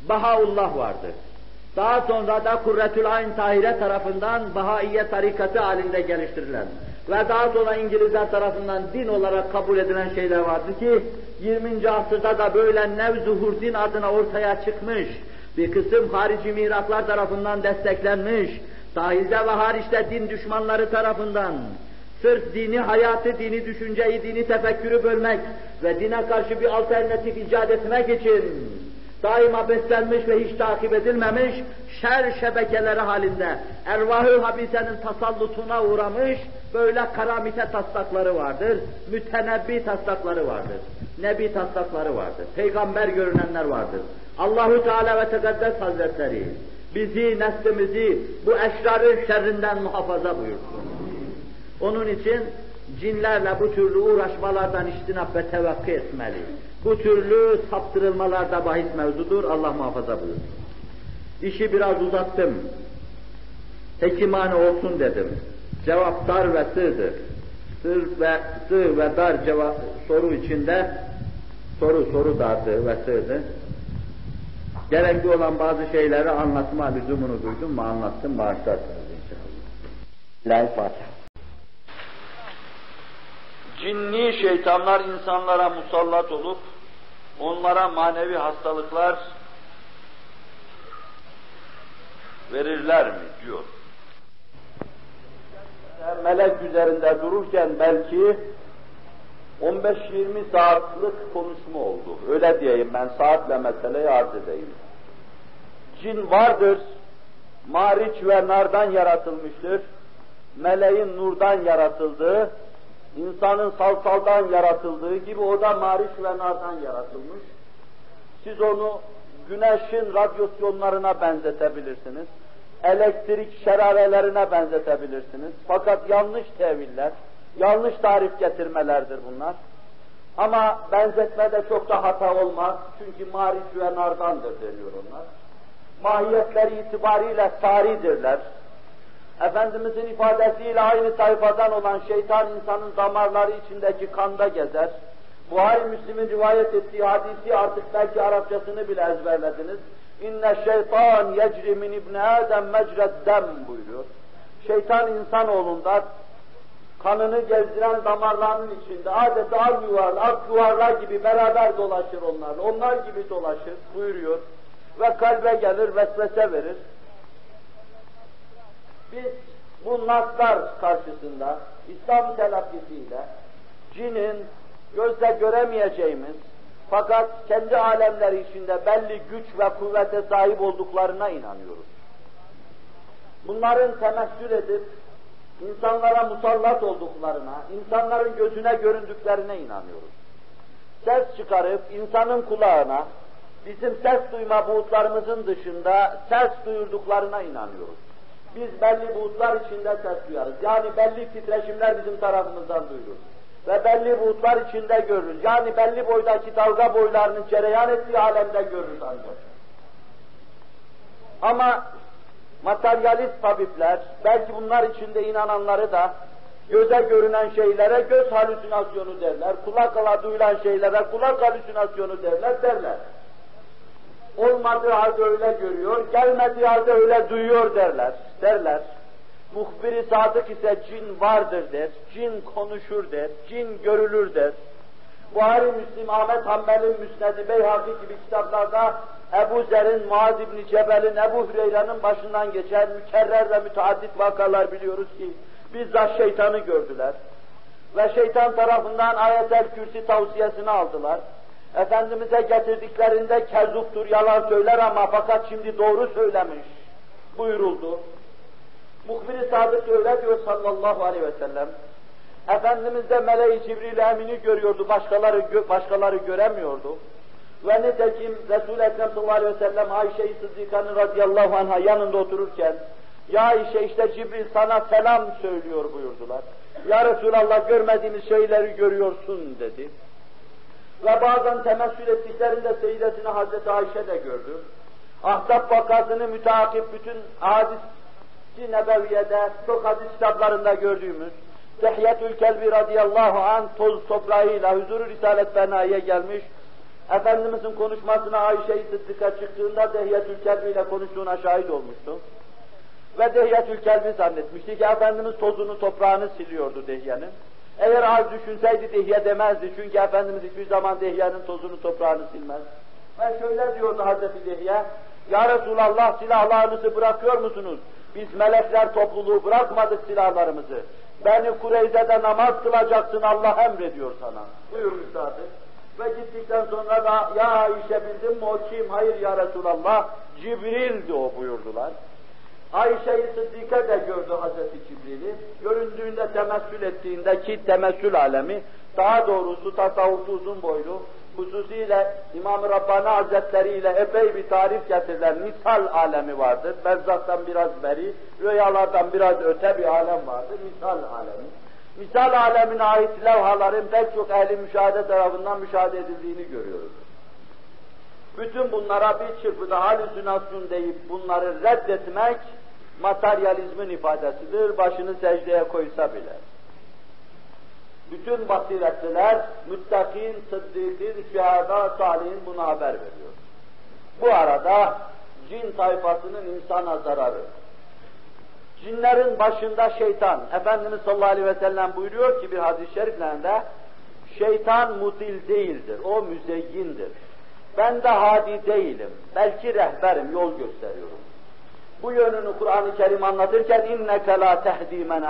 Bahaullah vardı. Daha sonra da Kurretül Ayn Tahire tarafından Bahaiye tarikatı halinde geliştirilen ve daha sonra İngilizler tarafından din olarak kabul edilen şeyler vardı ki 20. asırda da böyle nevzuhur din adına ortaya çıkmış bir kısım harici miraklar tarafından desteklenmiş, dahilde ve hariçte din düşmanları tarafından sırf dini hayatı, dini düşünceyi, dini tefekkürü bölmek ve dine karşı bir alternatif icat etmek için daima beslenmiş ve hiç takip edilmemiş şer şebekeleri halinde ervahı habisenin tasallutuna uğramış böyle karamite taslakları vardır, mütenebbi taslakları vardır, nebi taslakları vardır, peygamber görünenler vardır. Allahu Teala ve Tekaddes Hazretleri bizi, neslimizi bu eşrarın şerrinden muhafaza buyursun. Onun için cinlerle bu türlü uğraşmalardan iştinap ve tevakkı etmeli. Bu türlü saptırılmalarda bahis mevzudur, Allah muhafaza buyursun. İşi biraz uzattım. Hekimane olsun dedim. Cevap dar ve sığdır. Sır ve sığ ve dar cevap soru içinde soru soru dardı ve sığdı. Gerekli olan bazı şeyleri anlatma lüzumunu duydum mu anlattım bağışlarsınız inşallah. La Fatiha. Cinni şeytanlar insanlara musallat olup onlara manevi hastalıklar verirler mi diyor. Melek üzerinde dururken belki 15-20 saatlik konuşma oldu. Öyle diyeyim ben saatle meseleyi arz edeyim. Cin vardır, mariç ve nardan yaratılmıştır. meleğin nurdan yaratıldığı, insanın salsaldan yaratıldığı gibi o da mariş ve nardan yaratılmış. Siz onu güneşin radyasyonlarına benzetebilirsiniz. Elektrik şerarelerine benzetebilirsiniz. Fakat yanlış teviller, yanlış tarif getirmelerdir bunlar. Ama benzetmede çok da hata olmaz. Çünkü mariş ve nardandır deniyor onlar. Mahiyetleri itibariyle saridirler. Efendimizin ifadesiyle aynı sayfadan olan şeytan insanın damarları içindeki kanda gezer. Buhari Müslim'in rivayet ettiği hadisi artık belki Arapçasını bile ezberlediniz. İnne şeytan yecri min ibn Adem mecred dem buyuruyor. Şeytan insanoğlunda kanını gezdiren damarlarının içinde adeta ak yuvarlar, ak yuvarlar gibi beraber dolaşır onlarla. Onlar gibi dolaşır buyuruyor. Ve kalbe gelir, vesvese verir. Biz bu naslar karşısında İslam telakkisiyle cinin gözle göremeyeceğimiz fakat kendi alemleri içinde belli güç ve kuvvete sahip olduklarına inanıyoruz. Bunların temessül edip insanlara musallat olduklarına, insanların gözüne göründüklerine inanıyoruz. Ses çıkarıp insanın kulağına, bizim ses duyma buğutlarımızın dışında ses duyurduklarına inanıyoruz. Biz belli buğutlar içinde ses duyarız. Yani belli titreşimler bizim tarafımızdan duyulur. Ve belli buğutlar içinde görürüz. Yani belli boydaki dalga boylarının cereyan ettiği alemde görürüz ancak. Ama materyalist tabipler, belki bunlar içinde inananları da göze görünen şeylere göz halüsinasyonu derler, kulakla duyulan şeylere kulak halüsinasyonu derler, derler. Olmadığı halde öyle görüyor, gelmediği halde öyle duyuyor derler, derler. Muhbiri sadık ise cin vardır der, cin konuşur der, cin görülür der. Buhari Müslim, Ahmet Hanbel'in Müsned-i Beyhaki gibi kitaplarda Ebu Zer'in, Muaz İbni Cebel'in, Ebu Hüreyre'nin başından geçen mükerrer ve müteaddit vakalar biliyoruz ki bizzat şeytanı gördüler. Ve şeytan tarafından ayetel kürsi tavsiyesini aldılar. Efendimiz'e getirdiklerinde kezuptur, yalan söyler ama fakat şimdi doğru söylemiş buyuruldu. Muhbir-i Sadık öyle diyor sallallahu aleyhi ve sellem. Efendimiz de Mele-i Cibril Emin'i görüyordu, başkaları, başkaları göremiyordu. Ve nitekim Resul-i Ekrem sallallahu aleyhi ve sellem Ayşe-i Sıddika'nın radıyallahu anh'a yanında otururken Ya Ayşe işte Cibril sana selam söylüyor buyurdular. Ya Resulallah görmediğimiz şeyleri görüyorsun dedi. Ve bazen temessül ettiklerinde Seyyidetine Hazreti Ayşe de gördü. Ahzab vakasını müteakip bütün hadis-i nebeviyede, çok hadis kitaplarında gördüğümüz Dehyetül Kelbi radıyallahu an toz toprağıyla huzuru Risalet Benai'ye gelmiş. Efendimizin konuşmasına Ayşe-i Sıddık'a çıktığında Dehyetül Kelbi ile konuştuğuna şahit olmuştu. Ve Dehyetül Kelbi zannetmişti ki Efendimiz tozunu toprağını siliyordu Dehye'nin. Eğer az düşünseydi Dehye demezdi çünkü Efendimiz hiçbir zaman Dehye'nin tozunu toprağını silmez. Ve şöyle diyordu Hazreti Dehye, Ya Resulallah silahlarınızı bırakıyor musunuz? Biz melekler topluluğu bırakmadık silahlarımızı. Beni Kureyze'de namaz kılacaksın Allah emrediyor sana. Buyurmuş zaten. Ve gittikten sonra da ya Ayşe bildin mi o kim? Hayır ya Resulallah. Cibril'di o buyurdular. Ayşe-i Sıddike de gördü Hazreti Cibril'i. Göründüğünde temessül ettiğinde ki temessül alemi, daha doğrusu tasavvufta uzun boylu, hususiyle İmam-ı Rabbani Hazretleri ile epey bir tarif getirilen misal alemi vardır. Berzaktan biraz beri, rüyalardan biraz öte bir alem vardır, misal alemi. Misal alemine ait levhaların pek çok ehli müşahede tarafından müşahede edildiğini görüyoruz. Bütün bunlara bir çırpıda halüsinasyon deyip bunları reddetmek materyalizmin ifadesidir, başını secdeye koysa bile. Bütün basiretliler, müttakin, sıddıkîn, şühada, salihin buna haber veriyor. Bu arada cin tayfasının insana zararı. Cinlerin başında şeytan, Efendimiz sallallahu aleyhi ve sellem buyuruyor ki bir hadis-i şeriflerinde, şeytan mutil değildir, o müzeyyindir. Ben de hadi değilim, belki rehberim, yol gösteriyorum. Bu yönünü Kur'an-ı Kerim anlatırken inneke la tehdi men.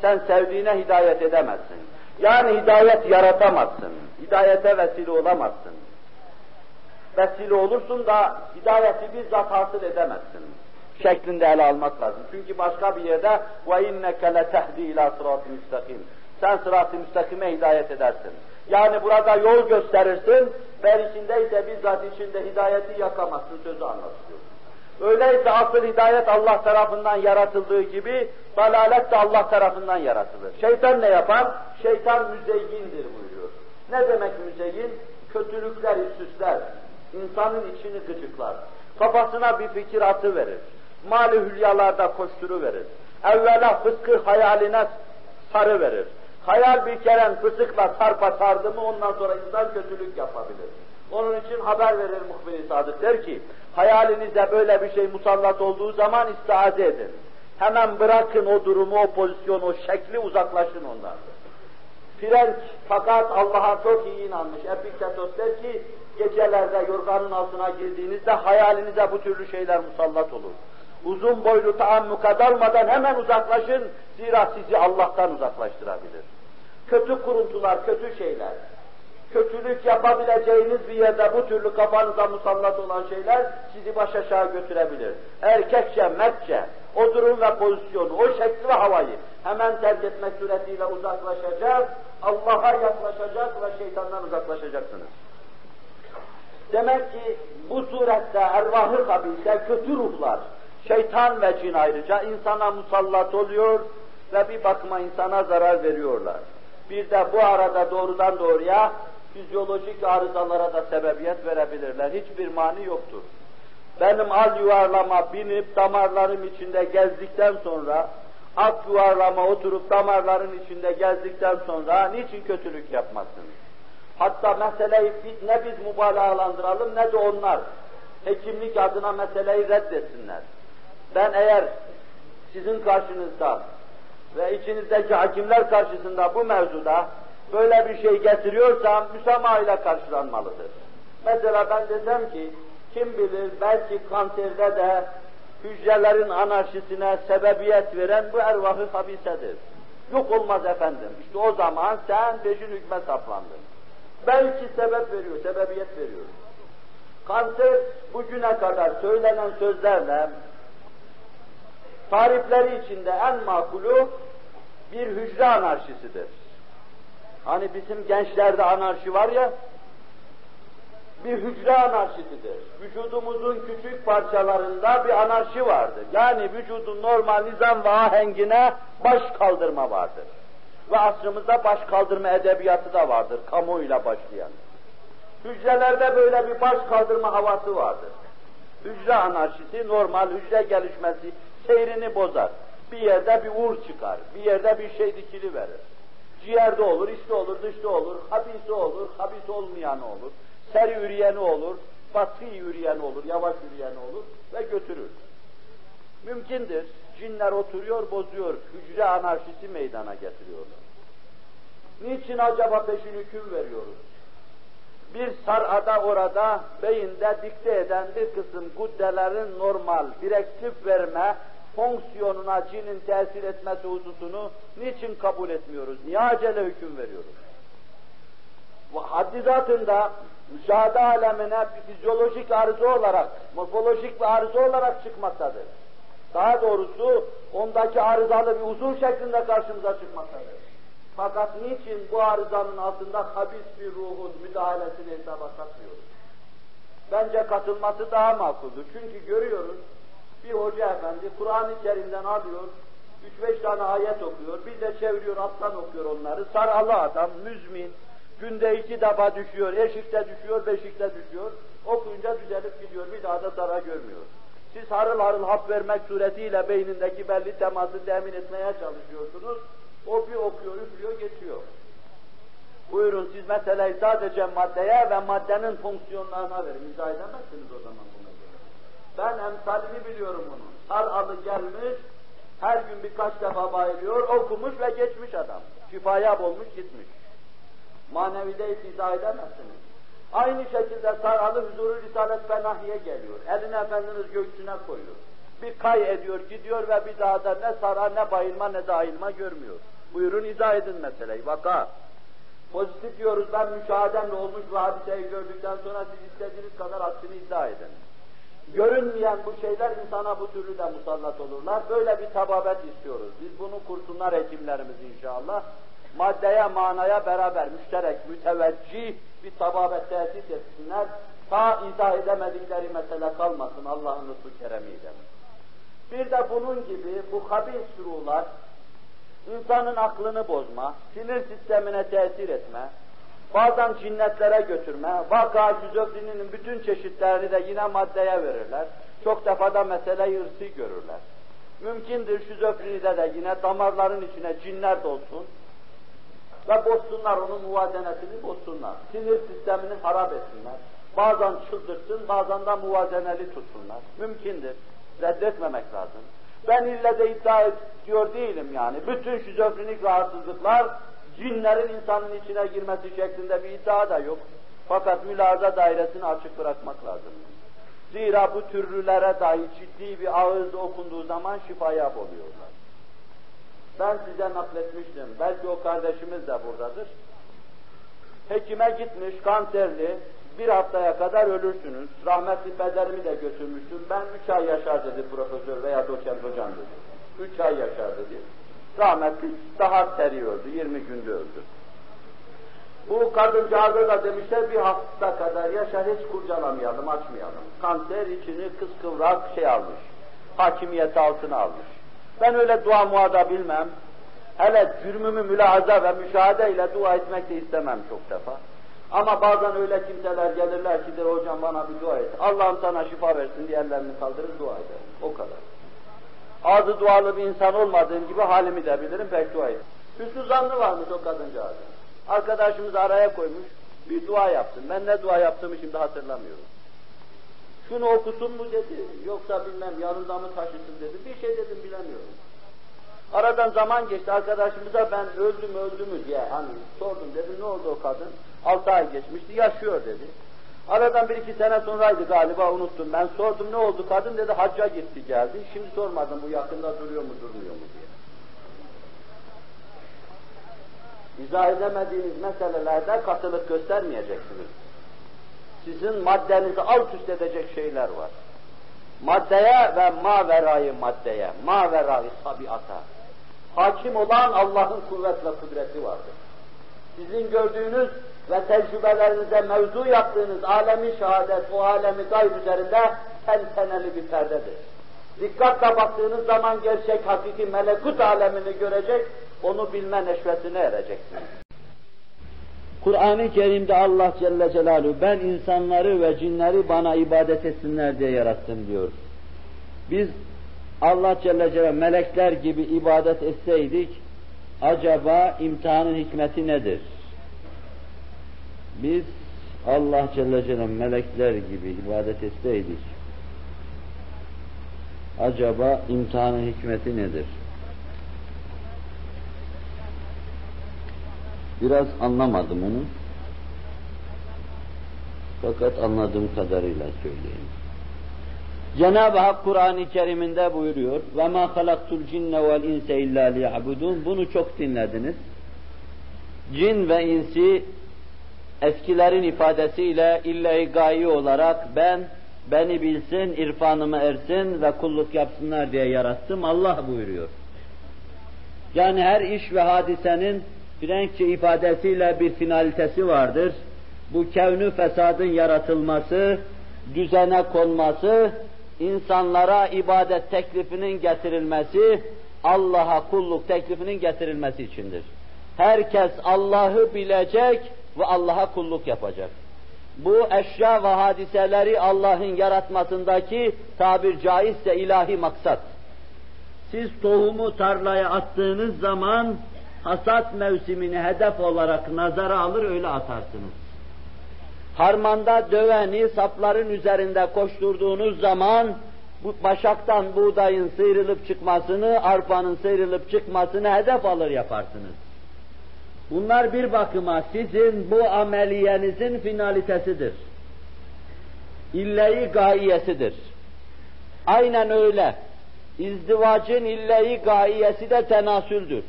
Sen sevdiğine hidayet edemezsin. Yani hidayet yaratamazsın. Hidayete vesile olamazsın. Vesile olursun da hidayeti bizzat hasıl edemezsin. Şeklinde ele almak lazım. Çünkü başka bir yerde ve inneke la tehdi ila sırat-ı müstakim. Sen sırat-ı müstakime hidayet edersin. Yani burada yol gösterirsin, ben içindeyse bizzat içinde hidayeti yakamazsın sözü anlatıyor. Öyleyse asıl hidayet Allah tarafından yaratıldığı gibi dalalet de Allah tarafından yaratılır. Şeytan ne yapar? Şeytan müzeyyindir buyuruyor. Ne demek müzeyyin? Kötülükler süsler, insanın içini gıcıklar, kafasına bir fikir atı verir, mali hülyalarda koşturu verir, evvela fıskı hayaline sarı verir. Hayal bir kere fısıkla sarpa sardı mı ondan sonra insan kötülük yapabilir. Onun için haber verir muhbir sadık der ki, hayalinize böyle bir şey musallat olduğu zaman istiaze edin. Hemen bırakın o durumu, o pozisyonu, o şekli uzaklaşın ondan. Frenk fakat Allah'a çok iyi inanmış. Epiktetos der ki, gecelerde yorganın altına girdiğinizde hayalinize bu türlü şeyler musallat olur. Uzun boylu taammuka dalmadan hemen uzaklaşın, zira sizi Allah'tan uzaklaştırabilir. Kötü kuruntular, kötü şeyler, kötülük yapabileceğiniz bir yerde bu türlü kafanıza musallat olan şeyler sizi baş aşağı götürebilir. Erkekçe, mertçe, o durum ve pozisyonu, o şekli ve havayı hemen terk etmek suretiyle uzaklaşacak, Allah'a yaklaşacak ve şeytandan uzaklaşacaksınız. Demek ki bu surette ervahı kabise kötü ruhlar, şeytan ve cin ayrıca insana musallat oluyor ve bir bakma insana zarar veriyorlar. Bir de bu arada doğrudan doğruya fizyolojik arızalara da sebebiyet verebilirler. Hiçbir mani yoktur. Benim al yuvarlama binip damarlarım içinde gezdikten sonra, ak yuvarlama oturup damarların içinde gezdikten sonra niçin kötülük yapmasın? Hatta meseleyi ne biz mübalağalandıralım ne de onlar hekimlik adına meseleyi reddetsinler. Ben eğer sizin karşınızda ve içinizdeki hakimler karşısında bu mevzuda böyle bir şey getiriyorsam müsamaha ile karşılanmalıdır. Mesela ben desem ki kim bilir belki kanserde de hücrelerin anarşisine sebebiyet veren bu ervahı habisedir. Yok olmaz efendim. İşte o zaman sen peşin hükme saplandın. Belki sebep veriyor, sebebiyet veriyor. Kanser bugüne kadar söylenen sözlerle tarifleri içinde en makulu bir hücre anarşisidir. Hani bizim gençlerde anarşi var ya, bir hücre anarşisidir. Vücudumuzun küçük parçalarında bir anarşi vardır. Yani vücudun normal nizam ve ahengine baş kaldırma vardır. Ve asrımızda baş kaldırma edebiyatı da vardır, kamuyla başlayan. Hücrelerde böyle bir baş kaldırma havası vardır. Hücre anarşisi, normal hücre gelişmesi seyrini bozar. Bir yerde bir uğur çıkar, bir yerde bir şey dikili verir. Ciğerde olur, içte olur, dışta olur, habisi olur, habis olmayanı olur, seri yürüyeni olur, batı yürüyeni olur, yavaş yürüyeni olur ve götürür. Mümkündür. Cinler oturuyor, bozuyor, hücre anarşisi meydana getiriyorlar. Niçin acaba peşin hüküm veriyoruz? Bir sarada orada beyinde dikte eden bir kısım guddelerin normal direktif verme fonksiyonuna cinin tesir etmesi hususunu niçin kabul etmiyoruz? Niye acele hüküm veriyoruz? Bu haddizatında müşahede alemine fizyolojik arıza olarak, morfolojik bir arıza olarak çıkmaktadır. Daha doğrusu ondaki arızalı bir uzun şeklinde karşımıza çıkmaktadır. Fakat niçin bu arızanın altında habis bir ruhun müdahalesini hesaba katmıyoruz? Bence katılması daha makuldur. Çünkü görüyoruz, bir hoca efendi Kur'an-ı Kerim'den alıyor, üç beş tane ayet okuyor, bir de çeviriyor, alttan okuyor onları. Saralı adam, müzmin, günde iki defa düşüyor, eşikte düşüyor, beşikte düşüyor. Okuyunca düzelip gidiyor, bir daha da zarar görmüyor. Siz harıl harıl hap vermek suretiyle beynindeki belli teması temin etmeye çalışıyorsunuz. O bir okuyor, üflüyor, geçiyor. Buyurun siz meseleyi sadece maddeye ve maddenin fonksiyonlarına verin. İzah edemezsiniz o zaman bunu. Ben emsalini biliyorum bunu. Har alı gelmiş, her gün birkaç defa bayılıyor, okumuş ve geçmiş adam. Şifaya olmuş gitmiş. Manevide izah edemezsiniz. Aynı şekilde saralı huzuru Risalet Fenahi'ye geliyor. Elini Efendimiz göğsüne koyuyor. Bir kay ediyor, gidiyor ve bir daha da ne sara, ne bayılma, ne de ayılma görmüyor. Buyurun izah edin meseleyi. Vaka. Pozitif diyoruz, ben müşahedemle olmuş bu hadiseyi gördükten sonra siz istediğiniz kadar aksini izah edin. Görünmeyen bu şeyler insana bu türlü de musallat olurlar. Böyle bir tababet istiyoruz. Biz bunu kursunlar hekimlerimiz inşallah. Maddeye, manaya beraber müşterek, müteveccih bir tababet tesis etsinler. Ta izah edemedikleri mesele kalmasın Allah'ın lütfu keremiyle. Bir de bunun gibi bu habis şurular, insanın aklını bozma, sinir sistemine tesir etme, bazen cinnetlere götürme, vaka şizofreninin bütün çeşitlerini de yine maddeye verirler. Çok defada meseleyi ırsi görürler. Mümkündür şizofrenide de yine damarların içine cinler dolsun ve bozsunlar onun muvazenesini bozsunlar. Sinir sistemini harap etsinler. Bazen çıldırsın, bazen de muvazeneli tutsunlar. Mümkündür. Reddetmemek lazım. Ben ille de iddia ediyor değilim yani. Bütün şizofrenik rahatsızlıklar cinlerin insanın içine girmesi şeklinde bir iddia da yok. Fakat mülaza dairesini açık bırakmak lazım. Zira bu türlülere dahi ciddi bir ağız okunduğu zaman şifaya oluyorlar. Ben size nakletmiştim. Belki o kardeşimiz de buradadır. Hekime gitmiş, kanserli, bir haftaya kadar ölürsünüz. Rahmetli pederimi de götürmüştüm. Ben üç ay yaşar dedi profesör veya doçent hocam dedi. Üç ay yaşar dedi. Rahmetli daha seri öldü, 20 günde öldü. Bu kadıncağıza da demişler bir hafta kadar yaşar hiç kurcalamayalım, açmayalım. Kanser içini kıskıvrak şey almış, hakimiyeti altına almış. Ben öyle dua muada bilmem. Hele cürmümü mülahaza ve müşahede ile dua etmek de istemem çok defa. Ama bazen öyle kimseler gelirler ki der hocam bana bir dua et. Allah'ım sana şifa versin diye ellerini kaldırır dua eder. O kadar. Ağzı dualı bir insan olmadığım gibi halimi de bilirim beddua et. Hüsnü zannı varmış o kadıncağızın. Arkadaşımız araya koymuş, bir dua yaptım. Ben ne dua yaptığımı şimdi hatırlamıyorum. Şunu okusun mu dedi, yoksa bilmem yanında mı taşısın dedi. Bir şey dedim bilemiyorum. Aradan zaman geçti arkadaşımıza ben öldüm öldü mü diye hani sordum dedim ne oldu o kadın? Altı ay geçmişti yaşıyor dedi. Aradan bir iki sene sonraydı galiba unuttum. Ben sordum ne oldu kadın dedi hacca gitti geldi. Şimdi sormadım bu yakında duruyor mu durmuyor mu diye. İzah edemediğiniz meselelerde katılık göstermeyeceksiniz. Sizin maddenizi alt üst edecek şeyler var. Maddeye ve maverayı maddeye, maverayı tabiata. Hakim olan Allah'ın kuvvet ve kudreti vardır. Sizin gördüğünüz ve tecrübelerinize mevzu yaptığınız alemi şehadet, o alemi gayb üzerinde tenteneli bir perdedir. Dikkatle baktığınız zaman gerçek, hakiki melekut alemini görecek, onu bilme neşvetine ereceksiniz. Kur'an-ı Kerim'de Allah Celle Celaluhu ben insanları ve cinleri bana ibadet etsinler diye yarattım diyor. Biz Allah Celle Celaluhu melekler gibi ibadet etseydik acaba imtihanın hikmeti nedir? Biz Allah Celle Celaluhu melekler gibi ibadet etseydik acaba imtihanın hikmeti nedir? Biraz anlamadım onu. Fakat anladığım kadarıyla söyleyeyim. Cenab-ı Hak Kur'an-ı Kerim'inde buyuruyor ve ma halaktul cinne vel inse illa liya'budun. Bunu çok dinlediniz. Cin ve insi eskilerin ifadesiyle illa gayi olarak ben beni bilsin, irfanımı ersin ve kulluk yapsınlar diye yarattım. Allah buyuruyor. Yani her iş ve hadisenin Frenkçe ifadesiyle bir finalitesi vardır. Bu kevnü fesadın yaratılması, düzene konması, insanlara ibadet teklifinin getirilmesi, Allah'a kulluk teklifinin getirilmesi içindir. Herkes Allah'ı bilecek ve Allah'a kulluk yapacak. Bu eşya ve hadiseleri Allah'ın yaratmasındaki tabir caizse ilahi maksat. Siz tohumu tarlaya attığınız zaman hasat mevsimini hedef olarak nazara alır öyle atarsınız. Harmanda döveni sapların üzerinde koşturduğunuz zaman bu başaktan buğdayın sıyrılıp çıkmasını, arpanın sıyrılıp çıkmasını hedef alır yaparsınız. Bunlar bir bakıma sizin bu ameliyenizin finalitesidir. İlleyi gayesidir. Aynen öyle. İzdivacın illeyi gayesi de tenasüldür.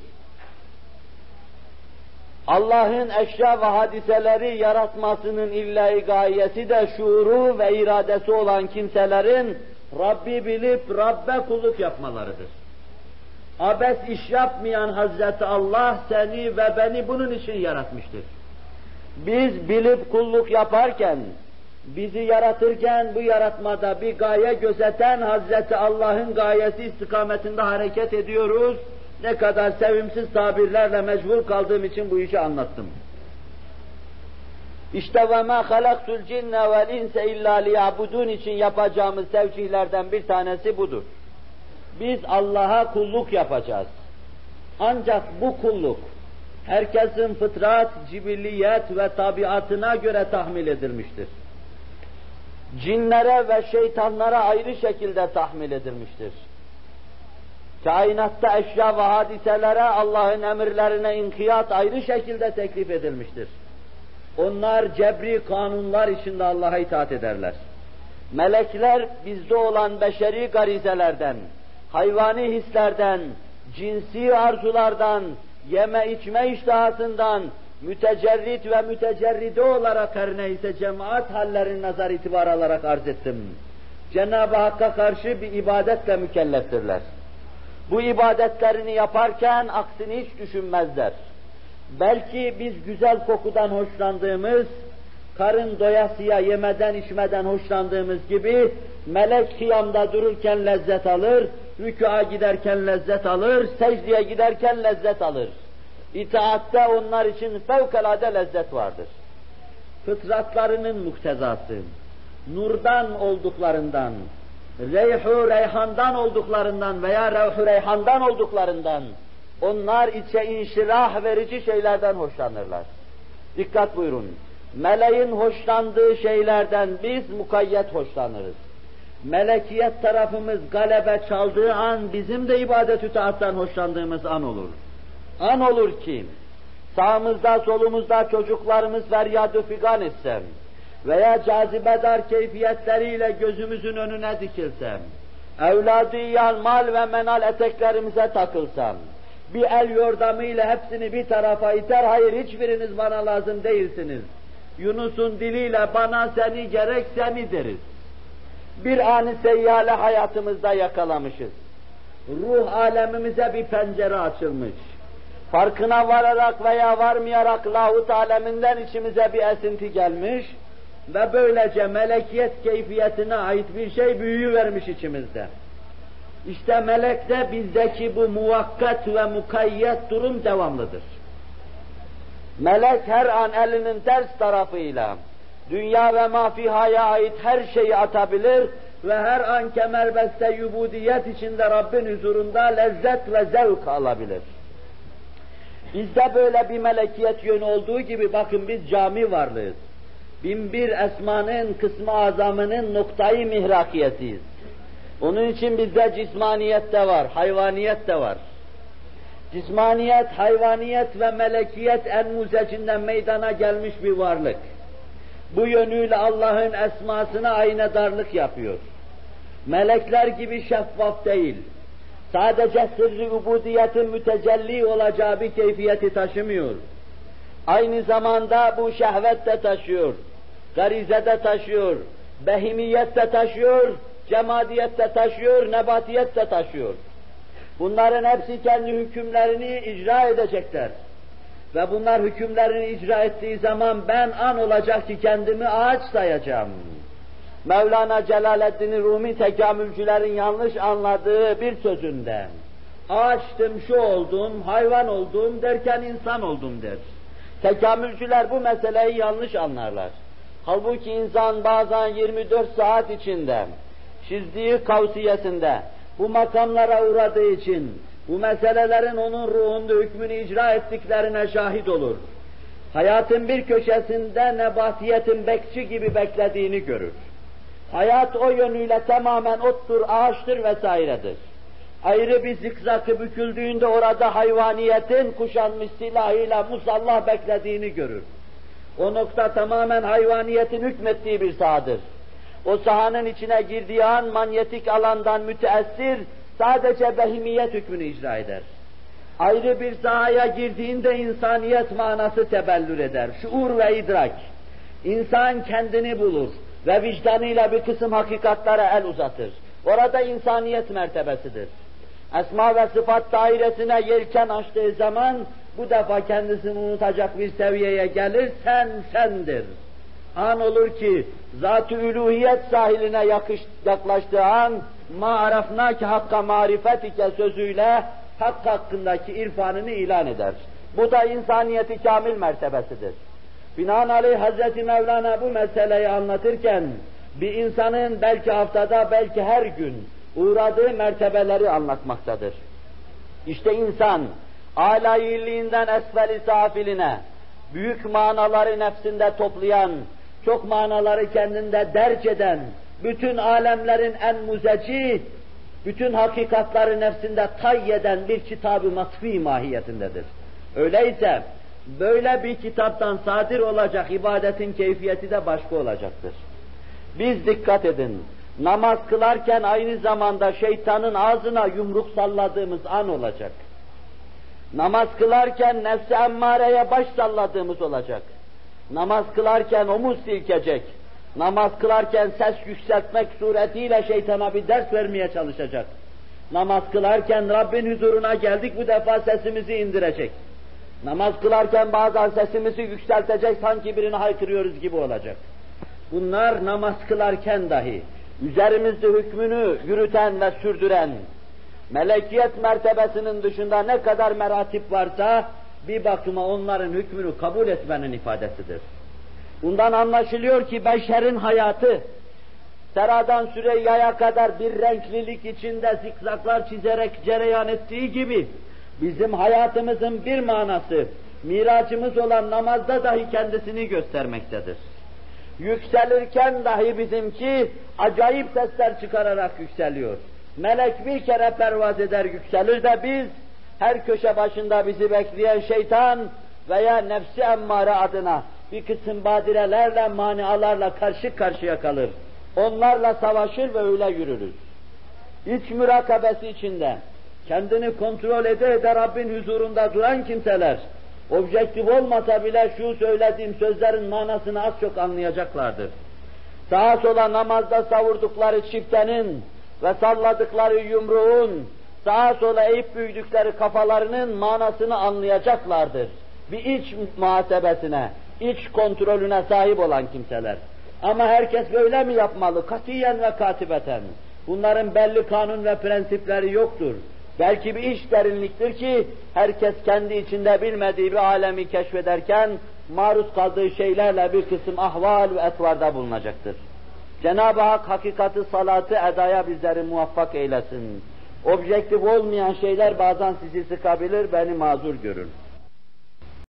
Allah'ın eşya ve hadiseleri yaratmasının illai gayesi de şuuru ve iradesi olan kimselerin Rabbi bilip Rabbe kulluk yapmalarıdır. Abes iş yapmayan Hazreti Allah seni ve beni bunun için yaratmıştır. Biz bilip kulluk yaparken, bizi yaratırken bu yaratmada bir gaye gözeten Hazreti Allah'ın gayesi istikametinde hareket ediyoruz. Ne kadar sevimsiz tabirlerle mecbur kaldığım için bu işi anlattım. İşte ve ma halaktul cinne vel inse illa liyabudun için yapacağımız tevcihlerden bir tanesi budur. Biz Allah'a kulluk yapacağız. Ancak bu kulluk herkesin fıtrat, cibilliyet ve tabiatına göre tahmil edilmiştir. Cinlere ve şeytanlara ayrı şekilde tahmil edilmiştir. Kainatta eşya ve hadiselere Allah'ın emirlerine inkiyat ayrı şekilde teklif edilmiştir. Onlar cebri kanunlar içinde Allah'a itaat ederler. Melekler bizde olan beşeri garizelerden, hayvani hislerden, cinsi arzulardan, yeme içme iştahasından, mütecerrit ve mütecerride olarak her neyse cemaat hallerini nazar itibar alarak arz ettim. Cenab-ı Hakk'a karşı bir ibadetle mükelleftirler. Bu ibadetlerini yaparken aksini hiç düşünmezler. Belki biz güzel kokudan hoşlandığımız, karın doyasıya yemeden içmeden hoşlandığımız gibi melek kıyamda dururken lezzet alır, rükûa giderken lezzet alır, secdeye giderken lezzet alır. İtaatte onlar için fevkalade lezzet vardır. Fıtratlarının muhtezası, nurdan olduklarından, reyhu reyhandan olduklarından veya reyhu reyhandan olduklarından onlar içe inşirah verici şeylerden hoşlanırlar. Dikkat buyurun. Meleğin hoşlandığı şeylerden biz mukayyet hoşlanırız. Melekiyet tarafımız galebe çaldığı an bizim de ibadet-ü taattan hoşlandığımız an olur. An olur ki sağımızda solumuzda çocuklarımız feryat-ı figan etsem veya cazibedar keyfiyetleriyle gözümüzün önüne dikilsem, evladı mal ve menal eteklerimize takılsam, bir el yordamıyla hepsini bir tarafa iter, hayır hiçbiriniz bana lazım değilsiniz. Yunus'un diliyle bana seni gerek seni deriz. Bir anı seyyale hayatımızda yakalamışız. Ruh alemimize bir pencere açılmış. Farkına vararak veya varmayarak lahut aleminden içimize bir esinti gelmiş ve böylece melekiyet keyfiyetine ait bir şey büyüyü vermiş içimizde. İşte melekte bizdeki bu muvakkat ve mukayyet durum devamlıdır. Melek her an elinin ters tarafıyla dünya ve mafihaya ait her şeyi atabilir ve her an kemerbeste yubudiyet içinde Rabbin huzurunda lezzet ve zevk alabilir. Bizde böyle bir melekiyet yönü olduğu gibi bakın biz cami varlığız. Binbir esmanın kısmı azamının noktayı mihrakiyetiyiz. Onun için bizde cismaniyet de var, hayvaniyet de var. Cismaniyet, hayvaniyet ve melekiyet en muzecinden meydana gelmiş bir varlık. Bu yönüyle Allah'ın esmasına aynı darlık yapıyor. Melekler gibi şeffaf değil. Sadece sırrı ubudiyetin mütecelli olacağı bir keyfiyeti taşımıyor. Aynı zamanda bu şehvet de taşıyor, garize de taşıyor, behimiyet de taşıyor, cemadiyet de taşıyor, nebatiyet de taşıyor. Bunların hepsi kendi hükümlerini icra edecekler. Ve bunlar hükümlerini icra ettiği zaman ben an olacak ki kendimi ağaç sayacağım. Mevlana Celaleddin Rumi tekamülcülerin yanlış anladığı bir sözünde ağaçtım, şu oldum, hayvan oldum derken insan oldum der. Tekamülcüler bu meseleyi yanlış anlarlar. Halbuki insan bazen 24 saat içinde çizdiği kavsiyesinde bu makamlara uğradığı için bu meselelerin onun ruhunda hükmünü icra ettiklerine şahit olur. Hayatın bir köşesinde nebatiyetin bekçi gibi beklediğini görür. Hayat o yönüyle tamamen ottur, ağaçtır vesairedir. Ayrı bir zikzakı büküldüğünde orada hayvaniyetin kuşanmış silahıyla musallah beklediğini görür. O nokta tamamen hayvaniyetin hükmettiği bir sahadır. O sahanın içine girdiği an manyetik alandan müteessir sadece behimiyet hükmünü icra eder. ayrı bir sahaya girdiğinde insaniyet manası tebellür eder. Şuur ve idrak. İnsan kendini bulur ve vicdanıyla bir kısım hakikatlere el uzatır. Orada insaniyet mertebesidir. Esma ve sıfat dairesine yelken açtığı zaman bu defa kendisini unutacak bir seviyeye gelir, sen sendir. An olur ki zat-ı sahiline yakış, yaklaştığı an ma arafnake hakka marifetike sözüyle hak hakkındaki irfanını ilan eder. Bu da insaniyeti kamil mertebesidir. Binaenaleyh Hazreti Mevlana bu meseleyi anlatırken bir insanın belki haftada belki her gün uğradığı mertebeleri anlatmaktadır. İşte insan alayiliğinden esfeli safiline büyük manaları nefsinde toplayan, çok manaları kendinde derc eden, bütün alemlerin en muzeci, bütün hakikatları nefsinde tayyeden bir kitabı matfi mahiyetindedir. Öyleyse böyle bir kitaptan sadir olacak ibadetin keyfiyeti de başka olacaktır. Biz dikkat edin, namaz kılarken aynı zamanda şeytanın ağzına yumruk salladığımız an olacak. Namaz kılarken nefsi emmareye baş salladığımız olacak. Namaz kılarken omuz silkecek. Namaz kılarken ses yükseltmek suretiyle şeytana bir ders vermeye çalışacak. Namaz kılarken Rabbin huzuruna geldik bu defa sesimizi indirecek. Namaz kılarken bazen sesimizi yükseltecek sanki birini haykırıyoruz gibi olacak. Bunlar namaz kılarken dahi üzerimizde hükmünü yürüten ve sürdüren, melekiyet mertebesinin dışında ne kadar meratip varsa bir bakıma onların hükmünü kabul etmenin ifadesidir. Bundan anlaşılıyor ki beşerin hayatı Sera'dan Süreyya'ya kadar bir renklilik içinde zikzaklar çizerek cereyan ettiği gibi bizim hayatımızın bir manası miracımız olan namazda dahi kendisini göstermektedir. Yükselirken dahi bizimki acayip sesler çıkararak yükseliyor. Melek bir kere pervaz eder yükselir de biz her köşe başında bizi bekleyen şeytan veya nefsi emmare adına bir kısım badirelerle, manialarla karşı karşıya kalır. Onlarla savaşır ve öyle yürürüz. İç mürakabesi içinde kendini kontrol ede ede Rabbin huzurunda duran kimseler, objektif olmasa bile şu söylediğim sözlerin manasını az çok anlayacaklardır. Sağa sola namazda savurdukları çiftenin ve salladıkları yumruğun, sağa sola eğip büyüdükleri kafalarının manasını anlayacaklardır. Bir iç muhasebesine, iç kontrolüne sahip olan kimseler. Ama herkes böyle mi yapmalı? Katiyen ve katibeten. Bunların belli kanun ve prensipleri yoktur. Belki bir iş derinliktir ki herkes kendi içinde bilmediği bir alemi keşfederken maruz kaldığı şeylerle bir kısım ahval ve etvarda bulunacaktır. Cenab-ı Hak hakikati salatı edaya bizleri muvaffak eylesin. Objektif olmayan şeyler bazen sizi sıkabilir, beni mazur görün.